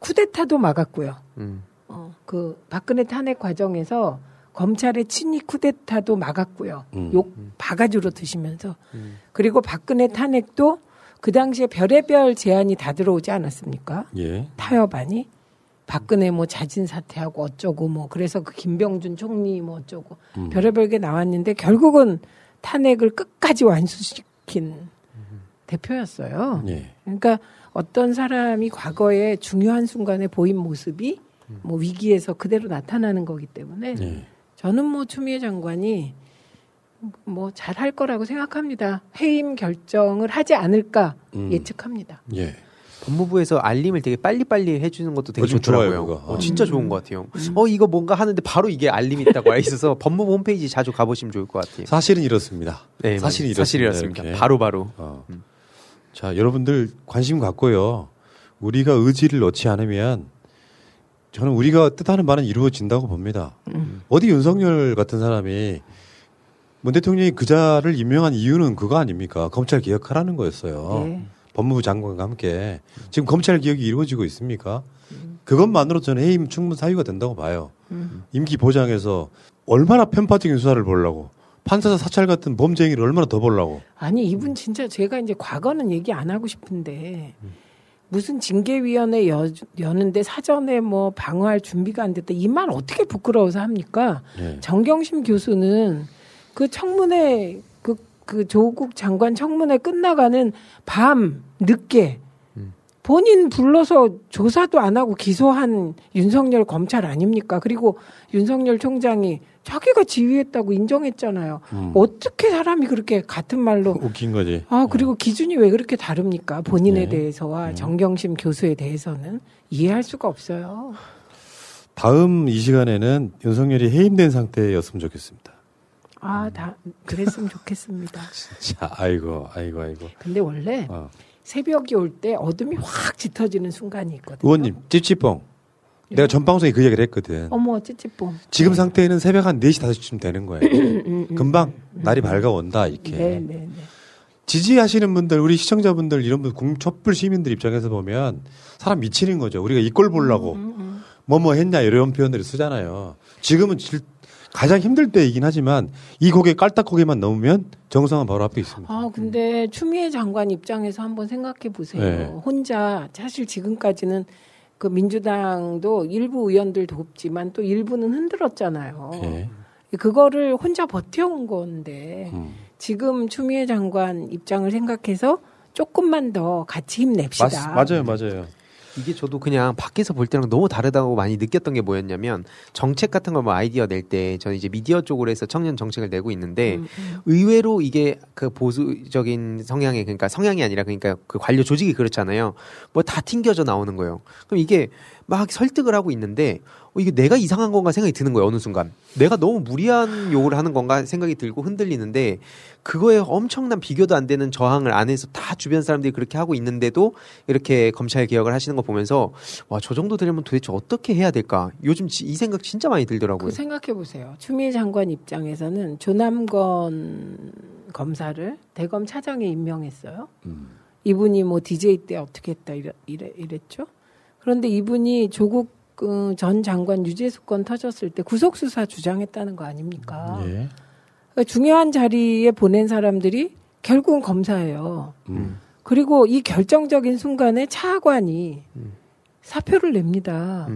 Speaker 12: 쿠데타도 막았고요.
Speaker 13: 음.
Speaker 12: 어, 그 박근혜 탄핵 과정에서 검찰의 친위 쿠데타도 막았고요.
Speaker 11: 음.
Speaker 12: 욕 바가지로 드시면서 그리고 박근혜 탄핵도 그 당시에 별의별 제안이 다 들어오지 않았습니까?
Speaker 11: 예.
Speaker 12: 타협안이 박근혜 뭐 자진 사퇴하고 어쩌고 뭐 그래서 그 김병준 총리 뭐 어쩌고
Speaker 11: 음.
Speaker 12: 별의별 게 나왔는데 결국은 탄핵을 끝까지 완수시 킨 대표였어요.
Speaker 11: 예.
Speaker 12: 그러니까 어떤 사람이 과거에 중요한 순간에 보인 모습이 뭐 위기에서 그대로 나타나는 거기 때문에
Speaker 11: 예.
Speaker 12: 저는 뭐 추미애 장관이 뭐 잘할 거라고 생각합니다. 해임 결정을 하지 않을까
Speaker 13: 음.
Speaker 12: 예측합니다.
Speaker 11: 예.
Speaker 13: 법무부에서 알림을 되게 빨리빨리 해주는 것도 되게 좋더라고요.
Speaker 11: 좋아요.
Speaker 13: 어, 진짜
Speaker 12: 음.
Speaker 13: 좋은 것 같아요. 어 이거 뭔가 하는데 바로 이게 알림이 있다고 와 있어서 법무부 홈페이지 자주 가보시면 좋을 것 같아요.
Speaker 11: 사실은 이렇습니다.
Speaker 13: 네.
Speaker 11: 사실이 이렇습니다.
Speaker 13: 바로 바로.
Speaker 11: 어. 자, 여러분들 관심 갖고요. 우리가 의지를 넣지 않으면 저는 우리가 뜻하는 바는 이루어진다고 봅니다.
Speaker 12: 음.
Speaker 11: 어디 윤석열 같은 사람이 문 대통령이 그 자를 임명한 이유는 그거 아닙니까? 검찰 개혁하라는 거였어요.
Speaker 12: 네.
Speaker 11: 법무부 장관과 함께 지금 검찰 개혁이 이루어지고 있습니까? 그것만으로 저는 해임 충분 사유가 된다고 봐요.
Speaker 12: 음.
Speaker 11: 임기 보장해서 얼마나 편파적인 수사를 보려고 판사 사찰 같은 범죄 행위를 얼마나 더 보려고
Speaker 12: 아니 이분 진짜 제가 이제 과거는 얘기 안 하고 싶은데 무슨 징계위원회 여, 여는데 사전에 뭐 방어할 준비가 안 됐다 이 말 어떻게 부끄러워서 합니까?
Speaker 11: 예.
Speaker 12: 정경심 교수는 그 청문회 그, 그 조국 장관 청문회 끝나가는 밤 늦게 본인 불러서 조사도 안 하고 기소한 윤석열 검찰 아닙니까? 그리고 윤석열 총장이 자기가 지휘했다고 인정했잖아요.
Speaker 11: 음.
Speaker 12: 어떻게 사람이 그렇게 같은 말로
Speaker 11: 웃긴 거지.
Speaker 12: 아 그리고 기준이 왜 그렇게 다릅니까? 본인에
Speaker 11: 네.
Speaker 12: 대해서와 정경심 교수에 대해서는 이해할 수가 없어요.
Speaker 11: 다음 이 시간에는 윤석열이 해임된 상태였으면 좋겠습니다.
Speaker 12: 아 다 그랬으면 좋겠습니다.
Speaker 11: 자, 아이고, 아이고, 아이고.
Speaker 12: 근데 원래
Speaker 11: 어.
Speaker 12: 새벽이 올 때 어둠이 확 짙어지는 순간이 있거든요.
Speaker 11: 의원님, 찌찌뽕. 내가 전 방송에 그 이야기를 했거든.
Speaker 12: 어머 찌찌뽕.
Speaker 11: 지금 상태에는 새벽 한 4시, 5시쯤 되는 거예요.
Speaker 12: 음, 음.
Speaker 11: 금방 날이 밝아온다, 이렇게.
Speaker 12: 네, 네, 네.
Speaker 11: 지지하시는 분들, 우리 시청자분들, 이런 분, 공- 촛불 시민들 입장에서 보면 사람 미치는 거죠. 우리가 이꼴 보려고
Speaker 12: 음,
Speaker 11: 뭐뭐 했냐 이런 표현들을 쓰잖아요. 지금은 질- 가장 힘들 때이긴 하지만 이 고개 깔딱고개만 넘으면 정상은 바로 앞에 있습니다.
Speaker 12: 아 근데 추미애 장관 입장에서 한번 생각해 보세요.
Speaker 11: 네.
Speaker 12: 혼자 사실 지금까지는 그 민주당도 일부 의원들 돕지만 또 일부는 흔들었잖아요.
Speaker 11: 예.
Speaker 12: 그거를 혼자 버텨온 건데
Speaker 11: 음.
Speaker 12: 지금 추미애 장관 입장을 생각해서 조금만 더 같이 힘냅시다.
Speaker 11: 맞, 맞아요, 맞아요.
Speaker 13: 이게 저도 그냥 밖에서 볼 때랑 너무 다르다고 많이 느꼈던 게 뭐였냐면 정책 같은 걸 뭐 아이디어 낼 때 저는 이제 미디어 쪽으로 해서 청년 정책을 내고 있는데
Speaker 12: 음,
Speaker 13: 의외로 이게 그 보수적인 성향의 그러니까 성향이 아니라 그러니까 그 관료 조직이 그렇잖아요. 뭐 다 튕겨져 나오는 거예요. 그럼 이게 막 설득을 하고 있는데 어, 이게 내가 이상한 건가 생각이 드는 거예요. 어느 순간 내가 너무 무리한 요구를 하는 건가 생각이 들고 흔들리는데 그거에 엄청난 비교도 안 되는 저항을 안에서 다 주변 사람들이 그렇게 하고 있는데도 이렇게 검찰 개혁을 하시는 거 보면서 와 저 정도 되려면 도대체 어떻게 해야 될까? 요즘 지- 이 생각 진짜 많이 들더라고요.
Speaker 12: 그 생각해 보세요. 추미애 장관 입장에서는 조남건 검사를 대검 차장에 임명했어요.
Speaker 11: 음.
Speaker 12: 이분이 뭐 DJ 때 어떻게 했다 이래, 이래, 이랬죠. 그런데 이분이 조국 그전 장관 유재수 건 터졌을 때 구속 수사 주장했다는 거 아닙니까?
Speaker 11: 예.
Speaker 12: 그러니까 중요한 자리에 보낸 사람들이 결국은 검사예요.
Speaker 11: 음.
Speaker 12: 그리고 이 결정적인 순간에 차관이 사표를 냅니다.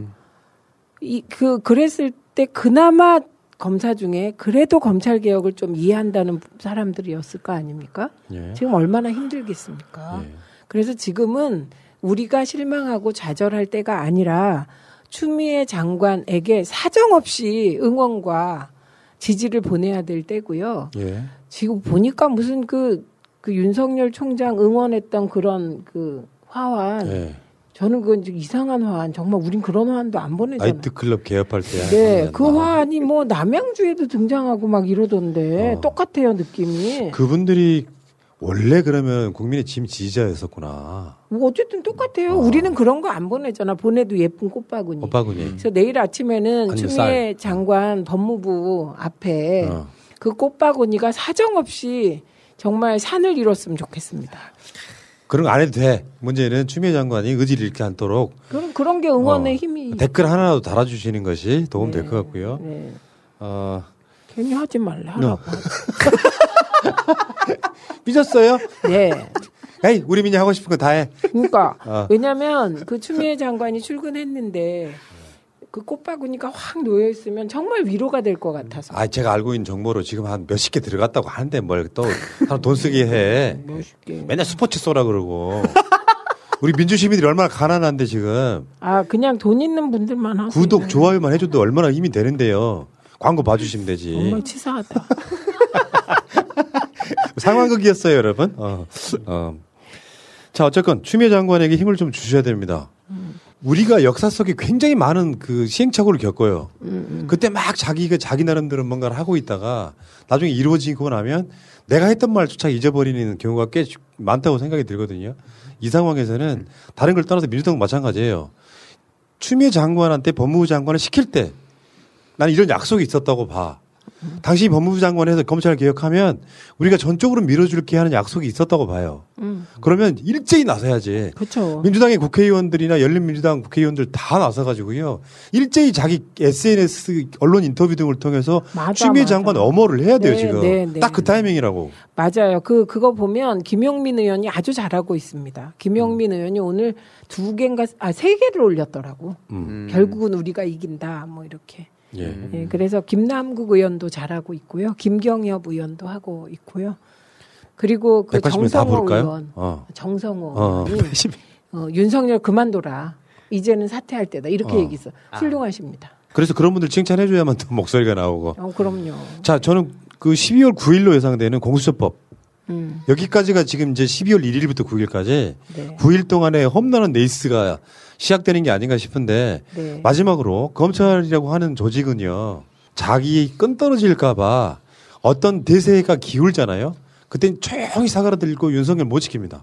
Speaker 12: 이그 그랬을 때 그나마 검사 중에 그래도 검찰 개혁을 좀 이해한다는 사람들이었을 거 아닙니까?
Speaker 11: 예.
Speaker 12: 지금 얼마나 힘들겠습니까? 그래서 지금은 우리가 실망하고 좌절할 때가 아니라 추미애 장관에게 사정없이 응원과 지지를 보내야 될 때고요.
Speaker 11: 예.
Speaker 12: 지금 보니까 무슨 그, 그 윤석열 총장 응원했던 그런 그 화환.
Speaker 11: 예.
Speaker 12: 저는 그건 좀 이상한 화환. 정말 우린 그런 화환도 안 보내잖아요.
Speaker 11: 나이트클럽 개업할 때.
Speaker 12: 네, 그 화환이 뭐 남양주에도 등장하고 막 이러던데 똑같아요 느낌이.
Speaker 11: 그분들이 원래 그러면 국민의 짐 지지자였었구나.
Speaker 12: 뭐 어쨌든 똑같아요. 우리는 그런 거 안 보내잖아. 보내도 예쁜 꽃바구니.
Speaker 11: 오빠군이.
Speaker 12: 그래서 내일 아침에는 추미애 장관 법무부 앞에
Speaker 11: 어.
Speaker 12: 그 꽃바구니가 사정없이 정말 산을 이뤘으면 좋겠습니다.
Speaker 11: 그런 거 안 해도 돼. 문제는 추미애 장관이 의지를 잃게 않도록
Speaker 12: 그런 그런 게 응원의
Speaker 11: 어,
Speaker 12: 힘이
Speaker 11: 댓글 하나라도 달아주시는 것이 도움될 것 같고요.
Speaker 12: 네.
Speaker 11: 어,
Speaker 12: 괜히 하지 말래 하라고.
Speaker 11: 삐졌어요?
Speaker 12: 네.
Speaker 11: 에이, 우리 민이 하고 싶은 거 다 해.
Speaker 12: 그러니까
Speaker 11: 어.
Speaker 12: 왜냐하면 그 추미애 장관이 출근했는데 그 꽃바구니가 확 놓여 있으면 정말 위로가 될 것 같아서.
Speaker 11: 아, 제가 알고 있는 정보로 지금 한 몇십 개 들어갔다고 하는데 뭘 또 사람 돈 쓰게 해. 맨날 스포츠 쏘라 그러고. 우리 민주 시민들이 얼마나 가난한데 지금
Speaker 12: 아 그냥 돈 있는 분들만 하세요.
Speaker 11: 구독 좋아요만 해줘도 얼마나 힘이 되는데요. 광고 봐주시면 되지.
Speaker 12: 정말 치사하다.
Speaker 11: 상황극이었어요, 여러분. 어, 어. 자, 어쨌건 추미애 장관에게 힘을 좀 주셔야 됩니다. 우리가 역사 속에 굉장히 많은 그 시행착오를 겪어요. 그때 막 자기가 자기 나름대로 뭔가를 하고 있다가 나중에 이루어지고 나면 내가 했던 말조차 잊어버리는 경우가 꽤 많다고 생각이 들거든요. 이 상황에서는 다른 걸 떠나서 민주당 마찬가지예요. 추미애 장관한테 법무부 장관을 시킬 때 나는 이런 약속이 있었다고 봐. 당시 법무부 장관에서 검찰 개혁하면 우리가 전적으로 밀어줄게 하는 약속이 있었다고 봐요.
Speaker 12: 음.
Speaker 11: 그러면 일제히 나서야지.
Speaker 12: 그렇죠.
Speaker 11: 민주당의 국회의원들이나 열린민주당 국회의원들 다 나서가지고요. 일제히 자기 SNS 언론 인터뷰 등을 통해서
Speaker 12: 맞아,
Speaker 11: 추미애
Speaker 12: 맞아.
Speaker 11: 장관 엄호를 해야 돼요
Speaker 12: 네,
Speaker 11: 지금.
Speaker 12: 네, 네.
Speaker 11: 딱그 타이밍이라고.
Speaker 12: 맞아요. 그 그거 보면 김용민 의원이 아주 잘하고 있습니다. 김용민 의원이 오늘 두 개인가 아세 개를 올렸더라고.
Speaker 11: 음.
Speaker 12: 결국은 우리가 이긴다. 뭐 이렇게.
Speaker 11: 예.
Speaker 12: 예, 그래서 김남국 의원도 잘하고 있고요. 김경협 의원도 하고 있고요. 그리고 그
Speaker 11: 180명 다
Speaker 12: 정성호
Speaker 11: 부를까요?
Speaker 12: 의원,
Speaker 11: 어.
Speaker 12: 정성호
Speaker 11: 어,
Speaker 12: 의원이
Speaker 11: 180.
Speaker 12: 어, 윤석열 그만둬라. 이제는 사퇴할 때다. 이렇게
Speaker 11: 어.
Speaker 12: 얘기했어. 훌륭하십니다.
Speaker 11: 그래서 그런 분들 칭찬해줘야만 또 목소리가 나오고.
Speaker 12: 어, 그럼요.
Speaker 11: 자, 저는 그 12월 9일로 예상되는 공수처법.
Speaker 12: 음.
Speaker 11: 여기까지가 지금 이제 12월 1일부터 9일까지
Speaker 12: 네.
Speaker 11: 9일 동안에 험난한 레이스가 시작되는 게 아닌가 싶은데
Speaker 12: 네.
Speaker 11: 마지막으로 검찰이라고 하는 조직은요 자기 끈 떨어질까봐 어떤 대세가 기울잖아요. 그땐 조용히 사과를 들고 윤석열 못 지킵니다.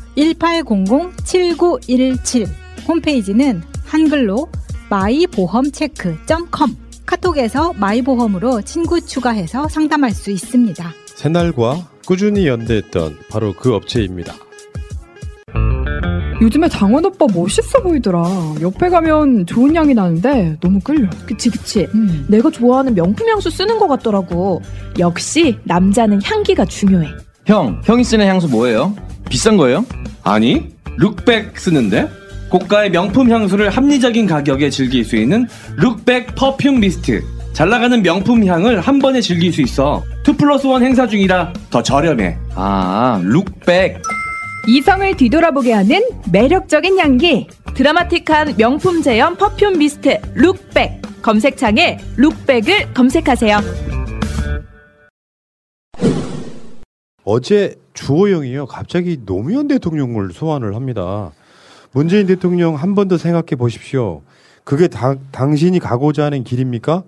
Speaker 16: 1800-7917. 홈페이지는 한글로 마이보험체크.com 카톡에서 마이보험으로 친구 추가해서 상담할 수 있습니다.
Speaker 11: 새날과 꾸준히 연대했던 바로 그 업체입니다.
Speaker 20: 요즘에 장원 오빠 멋있어 보이더라. 옆에 가면 좋은 향이 나는데 너무 끌려.
Speaker 21: 그치 그치. 내가 좋아하는 명품 향수 쓰는 것 같더라고. 역시 남자는 향기가 중요해.
Speaker 22: 형, 형이 쓰는 향수 뭐예요? 비싼 거예요? 아니, 룩백 쓰는데? 고가의 명품 향수를 합리적인 가격에 즐길 수 있는 룩백 perfume mist. 잘 나가는 명품 향을 한 번에 즐길 수 있어. 2 플러스 1 행사 중이라 더 저렴해. 아, 룩백.
Speaker 21: 이성을 뒤돌아보게 하는 매력적인 향기. 드라마틱한 명품 제형 perfume mist 룩백. 검색창에 룩백을 검색하세요.
Speaker 11: 어제 주호영이요 갑자기 노무현 대통령을 소환을 합니다. 문재인 대통령 한 번 더 생각해 보십시오. 그게 다- 당신이 가고자 하는 길입니까?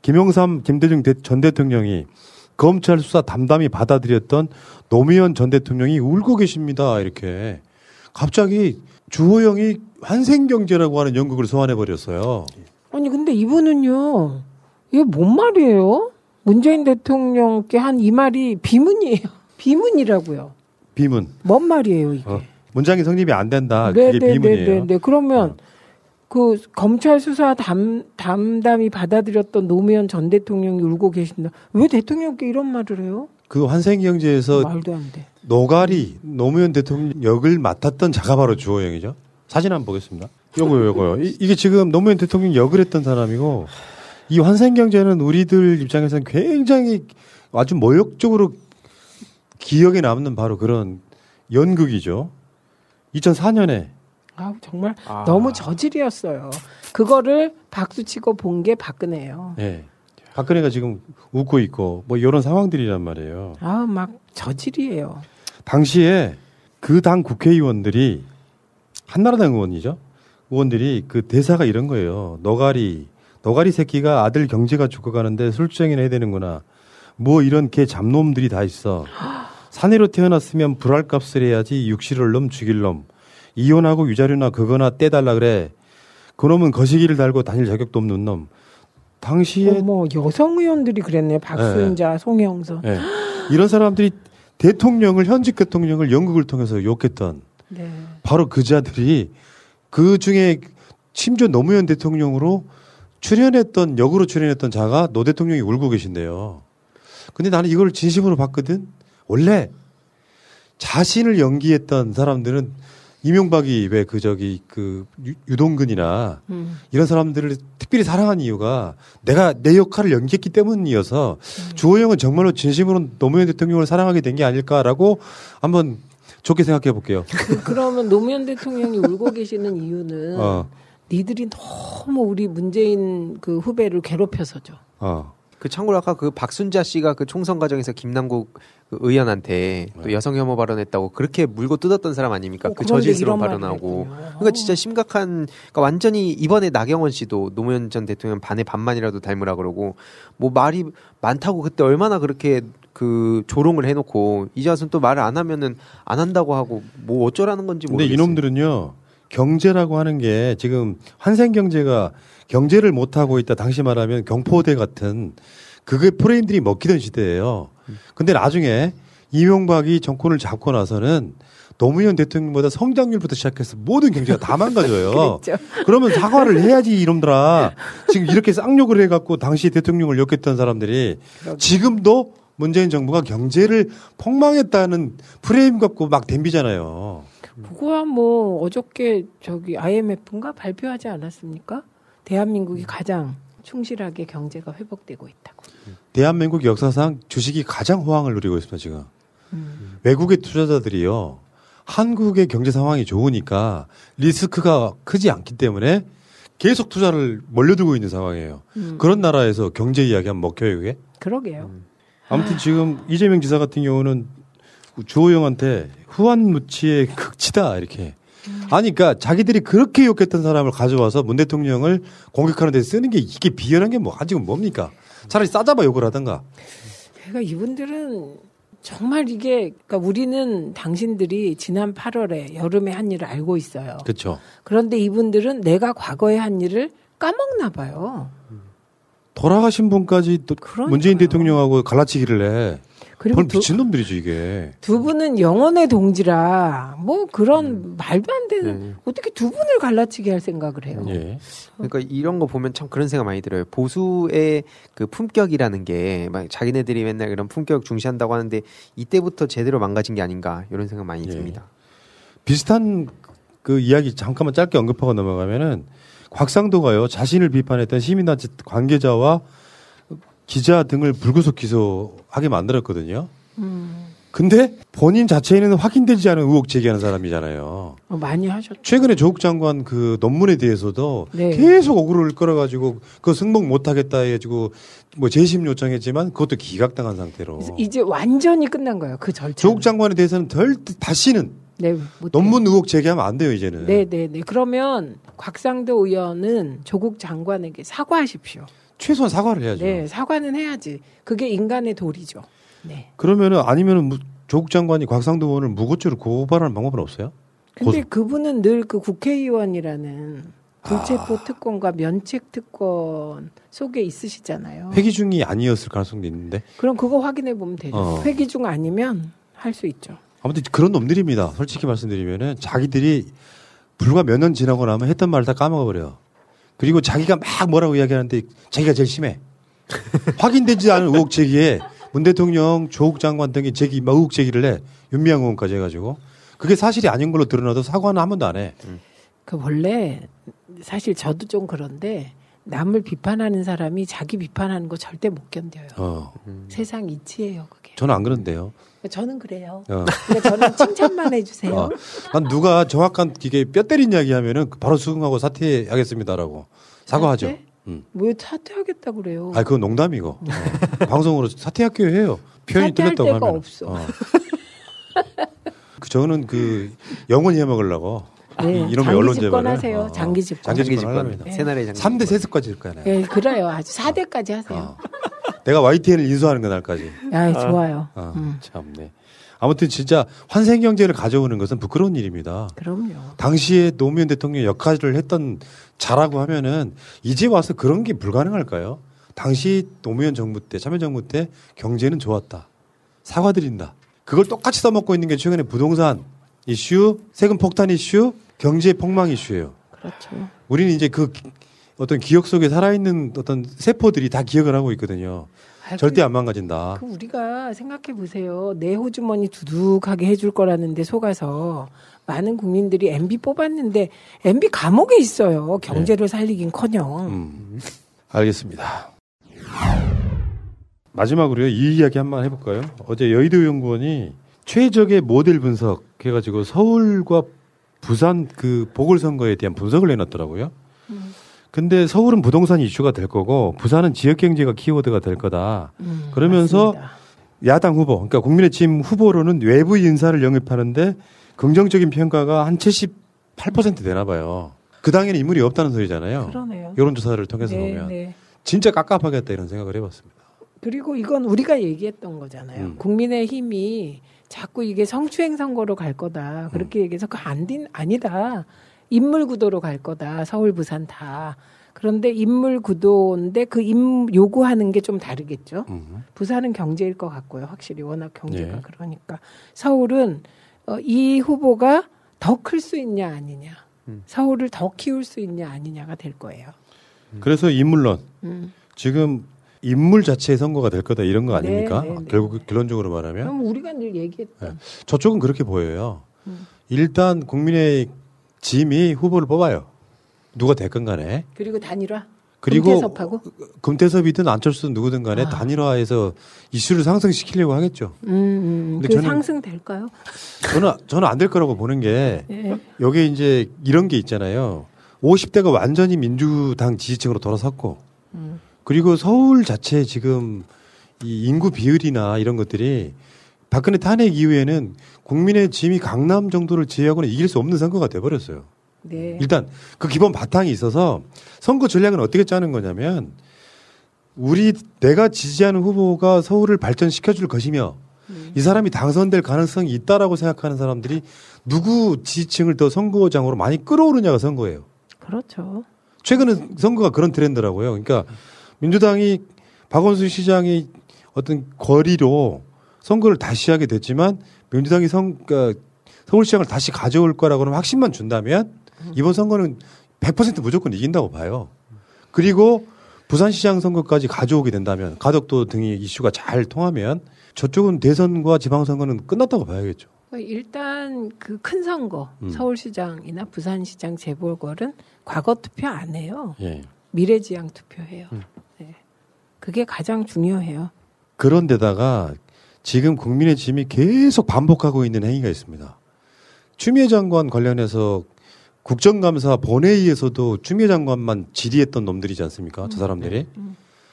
Speaker 11: 김영삼, 김대중 대- 전 대통령이 검찰 수사 담담히 받아들였던 노무현 전 대통령이 울고 계십니다. 이렇게 갑자기 주호영이 환생경제라고 하는 연극을 소환해 버렸어요.
Speaker 12: 아니 근데 이분은요 이게 뭔 말이에요? 문재인 대통령께 한 이 말이 비문이에요. 비문이라고요.
Speaker 11: 비문.
Speaker 12: 뭔 말이에요 이게?
Speaker 11: 어, 문장이 성립이 안 된다. 그게 비문이에요. 어.
Speaker 12: 네네네네. 그러면 그 검찰 수사 담 담담이 받아들였던 노무현 전 대통령이 울고 계신다. 왜 대통령께 이런 말을 해요?
Speaker 11: 그 환생경제에서
Speaker 12: 말도 안 돼.
Speaker 11: 노가리 노무현 대통령 역을 맡았던 자가 바로 주호영이죠. 사진 한번 보겠습니다. 요거요, 요거요. 이, 이게 지금 노무현 대통령 역을 했던 사람이고 이 환생경제는 우리들 입장에서는 굉장히 아주 모욕적으로 기억에 남는 바로 그런 연극이죠. 2004년에
Speaker 12: 아 정말 너무 저질이었어요. 그거를 박수 치고 본 게 박근혜예요.
Speaker 11: 예. 박근혜가 지금 웃고 있고 뭐 이런 상황들이란 말이에요.
Speaker 12: 아 막 저질이에요.
Speaker 11: 당시에 그 당 국회의원들이 한나라당 의원이죠. 의원들이 그 대사가 이런 거예요. 너가리, 너가리 새끼가 아들 경제가 죽어가는데 술주정이나 해야 되는구나. 뭐 이런 개 잡놈들이 다 있어. 사내로 태어났으면 불알값을 해야지 육실을 놈 죽일 놈. 이혼하고 유자료나 그거나 떼달라 그래. 그놈은 거시기를 달고 다닐 자격도 없는 놈. 당시에
Speaker 12: 뭐 여성 의원들이 그랬네요. 박순자, 송영선.
Speaker 11: 예. 이런 사람들이 대통령을 현직 대통령을 연극을 통해서 욕했던
Speaker 12: 네.
Speaker 11: 바로 그 자들이 그 중에 심지어 노무현 대통령으로 출연했던 역으로 출연했던 자가 노 대통령이 울고 계신데요. 근데 나는 이걸 진심으로 봤거든. 원래 자신을 연기했던 사람들은 이명박이 왜 그 저기 그 유- 유동근이나
Speaker 12: 음.
Speaker 11: 이런 사람들을 특별히 사랑한 이유가 내가 내 역할을 연기했기 때문이어서
Speaker 12: 음.
Speaker 11: 주호영은 정말로 진심으로 노무현 대통령을 사랑하게 된 게 아닐까라고 한번 좋게 생각해 볼게요.
Speaker 12: 그, 그러면 노무현 대통령이 울고 계시는 이유는
Speaker 11: 어,
Speaker 12: 니들이 너무 우리 문재인 그 후배를 괴롭혀서죠.
Speaker 11: 어.
Speaker 13: 그 참고로 아까 그 박순자 씨가 그 총선 과정에서 김남국 그 의원한테
Speaker 11: 네.
Speaker 13: 또 여성 혐오 발언했다고 그렇게 물고 뜯었던 사람 아닙니까?
Speaker 12: 어,
Speaker 13: 그 저질스러운 발언하고. 그러니까 진짜 심각한 그러니까 완전히 이번에 나경원 씨도 노무현 전 대통령 반의 반만이라도 닮으라 그러고 뭐 말이 많다고 그때 얼마나 그렇게 그 조롱을 해 놓고 이제 와서 또 말을 안 하면은 안 한다고 하고 뭐 어쩌라는 건지
Speaker 11: 근데
Speaker 13: 모르겠어요.
Speaker 11: 이놈들은요 경제라고 하는 게 지금 환생 경제가 경제를 못 하고 있다. 당시 말하면 경포대 같은 그게 프레임들이 먹히던 시대예요. 근데 나중에 이명박이 정권을 잡고 나서는 노무현 대통령보다 성장률부터 시작해서 모든 경제가 다 망가져요. 그러면 사과를 해야지 이놈들아. 지금 이렇게 쌍욕을 해갖고 당시 대통령을 욕했던 사람들이 지금도 문재인 정부가 경제를 폭망했다는 프레임 갖고 막 덤비잖아요.
Speaker 12: 그거야 뭐 어저께 저기 IMF인가 발표하지 않았습니까? 대한민국이 가장 충실하게 경제가 회복되고 있다고.
Speaker 11: 대한민국 역사상 주식이 가장 호황을 누리고 있습니다, 지금. 외국의 투자자들이요. 한국의 경제 상황이 좋으니까 리스크가 크지 않기 때문에 계속 투자를 몰려들고 있는 상황이에요.
Speaker 12: 음.
Speaker 11: 그런 나라에서 경제 이야기 하면 먹혀요, 그게?
Speaker 12: 그러게요.
Speaker 11: 아무튼 지금 이재명 지사 같은 경우는 주호영한테 후한 무치의 극치다 이렇게. 아니 그러니까 자기들이 그렇게 욕했던 사람을 가져와서 문 대통령을 공격하는 데 쓰는 게 이게 비열한 게 뭐 아직은 뭡니까? 차라리 싸잡아 욕을 하던가.
Speaker 12: 그러니까 이분들은 정말 이게 그러니까 우리는 당신들이 지난 8월에 여름에 한 일을 알고 있어요.
Speaker 11: 그렇죠.
Speaker 12: 그런데 이분들은 내가 과거에 한 일을 까먹나 봐요.
Speaker 11: 돌아가신 분까지 또 문재인 대통령하고 갈라치기를 해.
Speaker 12: 그리고
Speaker 11: 그건
Speaker 12: 두-
Speaker 11: 미친놈들이죠 이게.
Speaker 12: 두 분은 영혼의 동지라 뭐 그런 말도 안 되는 어떻게 두 분을 갈라치게 할 생각을 해요.
Speaker 11: 예.
Speaker 13: 그러니까 이런 거 보면 참 그런 생각 많이 들어요. 보수의 그 품격이라는 게 막 자기네들이 맨날 그런 품격 중시한다고 하는데 이때부터 제대로 망가진 게 아닌가 이런 생각 많이 듭니다.
Speaker 11: 비슷한 그 이야기 잠깐만 짧게 언급하고 넘어가면은 곽상도가요 자신을 비판했던 시민단체 관계자와 기자 등을 불구속 기소하게 만들었거든요.
Speaker 12: 음,
Speaker 11: 근데 본인 자체에는 확인되지 않은 의혹 제기하는 사람이잖아요.
Speaker 12: 어, 많이 하셨죠.
Speaker 11: 최근에 조국 장관 그 논문에 대해서도
Speaker 12: 네.
Speaker 11: 계속 억울을 끌어가지고 그 승복 못하겠다 해가지고 뭐 재심 요청했지만 그것도 기각당한 상태로
Speaker 12: 이제 완전히 끝난 거예요. 그 절차.
Speaker 11: 조국 장관에 대해서는 덜 다시는
Speaker 12: 네, 못
Speaker 11: 논문 의혹 제기하면 안 돼요 이제는.
Speaker 12: 네, 네, 네. 그러면 곽상도 의원은 조국 장관에게 사과하십시오.
Speaker 11: 최소한 사과를 해야죠.
Speaker 12: 네, 사과는 해야지. 그게 인간의 도리죠. 네.
Speaker 11: 그러면은 아니면은 무- 조국 장관이 곽상도 의원을 무고죄로 고발하는 방법은 없어요?
Speaker 12: 근데 그분은 늘 그 국회의원이라는 불체포
Speaker 11: 아.
Speaker 12: 특권과 면책 특권 속에 있으시잖아요.
Speaker 11: 회기 중이 아니었을 가능성도 있는데
Speaker 12: 그럼 그거 확인해 보면 되죠.
Speaker 11: 어.
Speaker 12: 회기 중 아니면 할 수 있죠.
Speaker 11: 아무튼 그런 놈들입니다. 솔직히 말씀드리면은 자기들이 불과 몇 년 지나고 나면 했던 말을 다 까먹어 버려요. 그리고 자기가 막 뭐라고 이야기하는데 자기가 제일 심해. 확인되지 않은 의혹 제기에 문 대통령, 조국 장관 등이 제기 막 의혹 제기를 해 윤미향 의원까지 해가지고 그게 사실이 아닌 걸로 드러나도 사과는 한 번도 안 해.
Speaker 12: 그 원래 사실 저도 좀 그런데 남을 비판하는 사람이 자기 비판하는 거 절대 못 견뎌요.
Speaker 11: 어,
Speaker 12: 세상 이치예요, 그게.
Speaker 11: 저는 안 그런데요.
Speaker 12: 저는 그래요.
Speaker 11: 어.
Speaker 12: 그러니까 저는 칭찬만 해주세요.
Speaker 11: 어. 난 누가 정확한 이게 뼈 때린 이야기 하면은 바로 수긍하고 사퇴하겠습니다라고 사과하죠.
Speaker 12: 사퇴?
Speaker 11: 음.
Speaker 12: 왜 사퇴하겠다 그래요?
Speaker 11: 아, 그건 농담이고. 어. 방송으로 사퇴할게요 해요. 표현이
Speaker 12: 데가
Speaker 11: 하면.
Speaker 12: 없어.
Speaker 11: 그 저는 그 영원히 해먹으려고.
Speaker 12: 네,
Speaker 11: 이- 이놈의
Speaker 12: 장기
Speaker 11: 언론
Speaker 12: 집권
Speaker 11: 재벌을.
Speaker 12: 하세요.
Speaker 11: 어, 어.
Speaker 12: 장기 집권.
Speaker 11: 장기 집권.
Speaker 12: 네. 새날의 장기
Speaker 11: 3대 세습까지. 내가.
Speaker 12: 예, 그래요. 아주 4대까지 하세요.
Speaker 11: 내가 YTN을 인수하는 그날까지.
Speaker 12: 야, 좋아요.
Speaker 11: 아,
Speaker 12: 음.
Speaker 11: 참네. 아무튼 진짜 환생 경제를 가져오는 것은 부끄러운 일입니다.
Speaker 12: 그럼요.
Speaker 11: 당시에 노무현 대통령 역할을 했던 자라고 하면은 이제 와서 그런 게 불가능할까요? 당시 노무현 정부 때, 참여정부 때 경제는 좋았다. 사과드린다. 그걸 똑같이 써먹고 있는 게 최근에 부동산 이슈, 세금 폭탄 이슈, 경제 폭망 이슈예요.
Speaker 12: 그렇죠.
Speaker 11: 우리는 이제 그 기- 어떤 기억 속에 살아있는 어떤 세포들이 다 기억을 하고 있거든요.
Speaker 12: 아,
Speaker 11: 절대
Speaker 12: 그-
Speaker 11: 안 망가진다.
Speaker 12: 그 우리가 생각해 보세요. 내 호주머니 두둑하게 해줄 거라는데 속아서 많은 국민들이 MB 뽑았는데 MB 감옥에 있어요. 경제를 살리긴커녕.
Speaker 11: 음. 알겠습니다. 마지막으로요 이 이야기 한번 해볼까요? 어제 여의도 연구원이 최적의 모델 분석 해가지고 서울과 부산 그 보궐선거에 대한 분석을 내놨더라고요. 근데 서울은 부동산 이슈가 될 거고 부산은 지역 경제가 키워드가 될 거다.
Speaker 12: 음,
Speaker 11: 그러면서 야당 후보, 그러니까 국민의힘 후보로는 외부 인사를 영입하는데 긍정적인 평가가 한 78% 되나 봐요. 그 당에는 인물이 없다는 소리잖아요.
Speaker 12: 그러네요.
Speaker 11: 여론조사를 통해서
Speaker 12: 네,
Speaker 11: 보면
Speaker 12: 네.
Speaker 11: 진짜 깝깝하겠다 이런 생각을 해봤습니다.
Speaker 12: 그리고 이건 우리가 얘기했던 거잖아요.
Speaker 11: 음.
Speaker 12: 국민의 힘이 자꾸 이게 성추행 선거로 갈 거다. 그렇게 얘기해서 그 안, 아니다. 인물 구도로 갈 거다. 서울, 부산 다. 그런데 인물 구도인데 그 임, 요구하는 게 좀 다르겠죠. 부산은 경제일 것 같고요. 확실히 워낙 경제가
Speaker 11: 네.
Speaker 12: 그러니까. 서울은 어, 이 후보가 더 클 수 있냐 아니냐. 서울을 더 키울 수 있냐 아니냐가 될 거예요.
Speaker 11: 그래서 인물론
Speaker 12: 음.
Speaker 11: 지금 인물 자체의 선거가 될 거다 이런 거 아닙니까?
Speaker 12: 네, 네, 네.
Speaker 11: 결국 결론적으로 말하면
Speaker 12: 그럼 우리가 늘 얘기했던
Speaker 11: 저쪽은 그렇게 보여요.
Speaker 12: 음.
Speaker 11: 일단 국민의 짐이 후보를 뽑아요. 누가 됐건 간에.
Speaker 12: 그리고 단일화.
Speaker 11: 그리고
Speaker 12: 금태섭하고
Speaker 11: 금태섭이든 안철수든 누구든 간에
Speaker 12: 아.
Speaker 11: 단일화해서 이슈를 상승시키려고 하겠죠.
Speaker 12: 음, 음.
Speaker 11: 근데
Speaker 12: 그
Speaker 11: 저는-
Speaker 12: 상승 될까요?
Speaker 11: 저는 저는 안 될 거라고 보는 게
Speaker 12: 예.
Speaker 11: 여기 이제 이런 게 있잖아요. 50대가 완전히 민주당 지지층으로 돌아섰고
Speaker 12: 음.
Speaker 11: 그리고 서울 자체 지금 이 인구 비율이나 이런 것들이 박근혜 탄핵 이후에는 국민의 짐이 강남 정도를 제외하고는 이길 수 없는 선거가 돼버렸어요.
Speaker 12: 네.
Speaker 11: 일단 그 기본 바탕이 있어서 선거 전략은 어떻게 짜는 거냐면 우리 내가 지지하는 후보가 서울을 발전시켜 줄 것이며 이 사람이 당선될 가능성이 있다라고 생각하는 사람들이 누구 지지층을 더 선거장으로 많이 끌어오느냐가 선거예요.
Speaker 12: 그렇죠.
Speaker 11: 최근에 선거가 그런 트렌드라고요. 그러니까 민주당이 박원순 시장이 어떤 거리로 선거를 다시 하게 됐지만 민주당이 선, 그러니까 서울시장을 다시 가져올 거라고는 확신만 준다면 이번 선거는 100% 무조건 이긴다고 봐요. 그리고 부산시장 선거까지 가져오게 된다면 가덕도 등의 이슈가 잘 통하면 저쪽은 대선과 지방선거는 끝났다고 봐야겠죠.
Speaker 12: 일단 그 큰 선거
Speaker 11: 음.
Speaker 12: 서울시장이나 부산시장 재보궐은 과거 투표 안 해요.
Speaker 11: 예.
Speaker 12: 미래지향 투표해요.
Speaker 11: 음.
Speaker 12: 네. 그게 가장 중요해요.
Speaker 11: 그런데다가 지금 국민의 짐이 계속 반복하고 있는 행위가 있습니다. 추미애 장관 관련해서 국정감사 본회의에서도 추미애 장관만 질의했던 놈들이지 않습니까? 저 사람들이.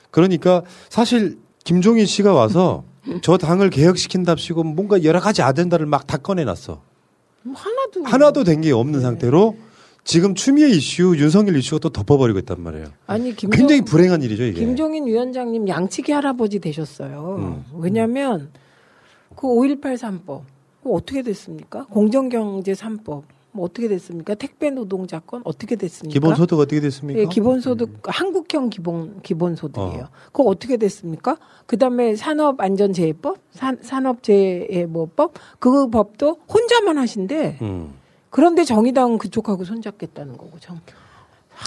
Speaker 11: 그러니까 사실 김종인 씨가 와서 저 당을 개혁시킨답시고 뭔가 여러 가지 아젠다를 막 다 꺼내놨어.
Speaker 12: 뭐 하나도
Speaker 11: 하나도 된 게 없는 상태로 지금 추미애 이슈, 윤석열 이슈가 또 덮어버리고 있단 말이에요.
Speaker 12: 아니 김종,
Speaker 11: 굉장히 불행한 일이죠 이게.
Speaker 12: 김종인 위원장님 양치기 할아버지 되셨어요.
Speaker 11: 음.
Speaker 12: 왜냐하면 그 5.18 3법 그거 어떻게 됐습니까? 공정경제 3법 뭐 어떻게 됐습니까? 택배 노동자권 어떻게 됐습니까?
Speaker 11: 기본소득 어떻게 됐습니까?
Speaker 12: 예, 기본소득 한국형 기본 기본소득이에요.
Speaker 11: 어.
Speaker 12: 그거 어떻게 됐습니까? 그다음에 산업안전재해법, 산, 산업재해뭐법 그 법도 혼자만 하신대.
Speaker 11: 음.
Speaker 12: 그런데 정의당은 그쪽하고 손잡겠다는 거고 참,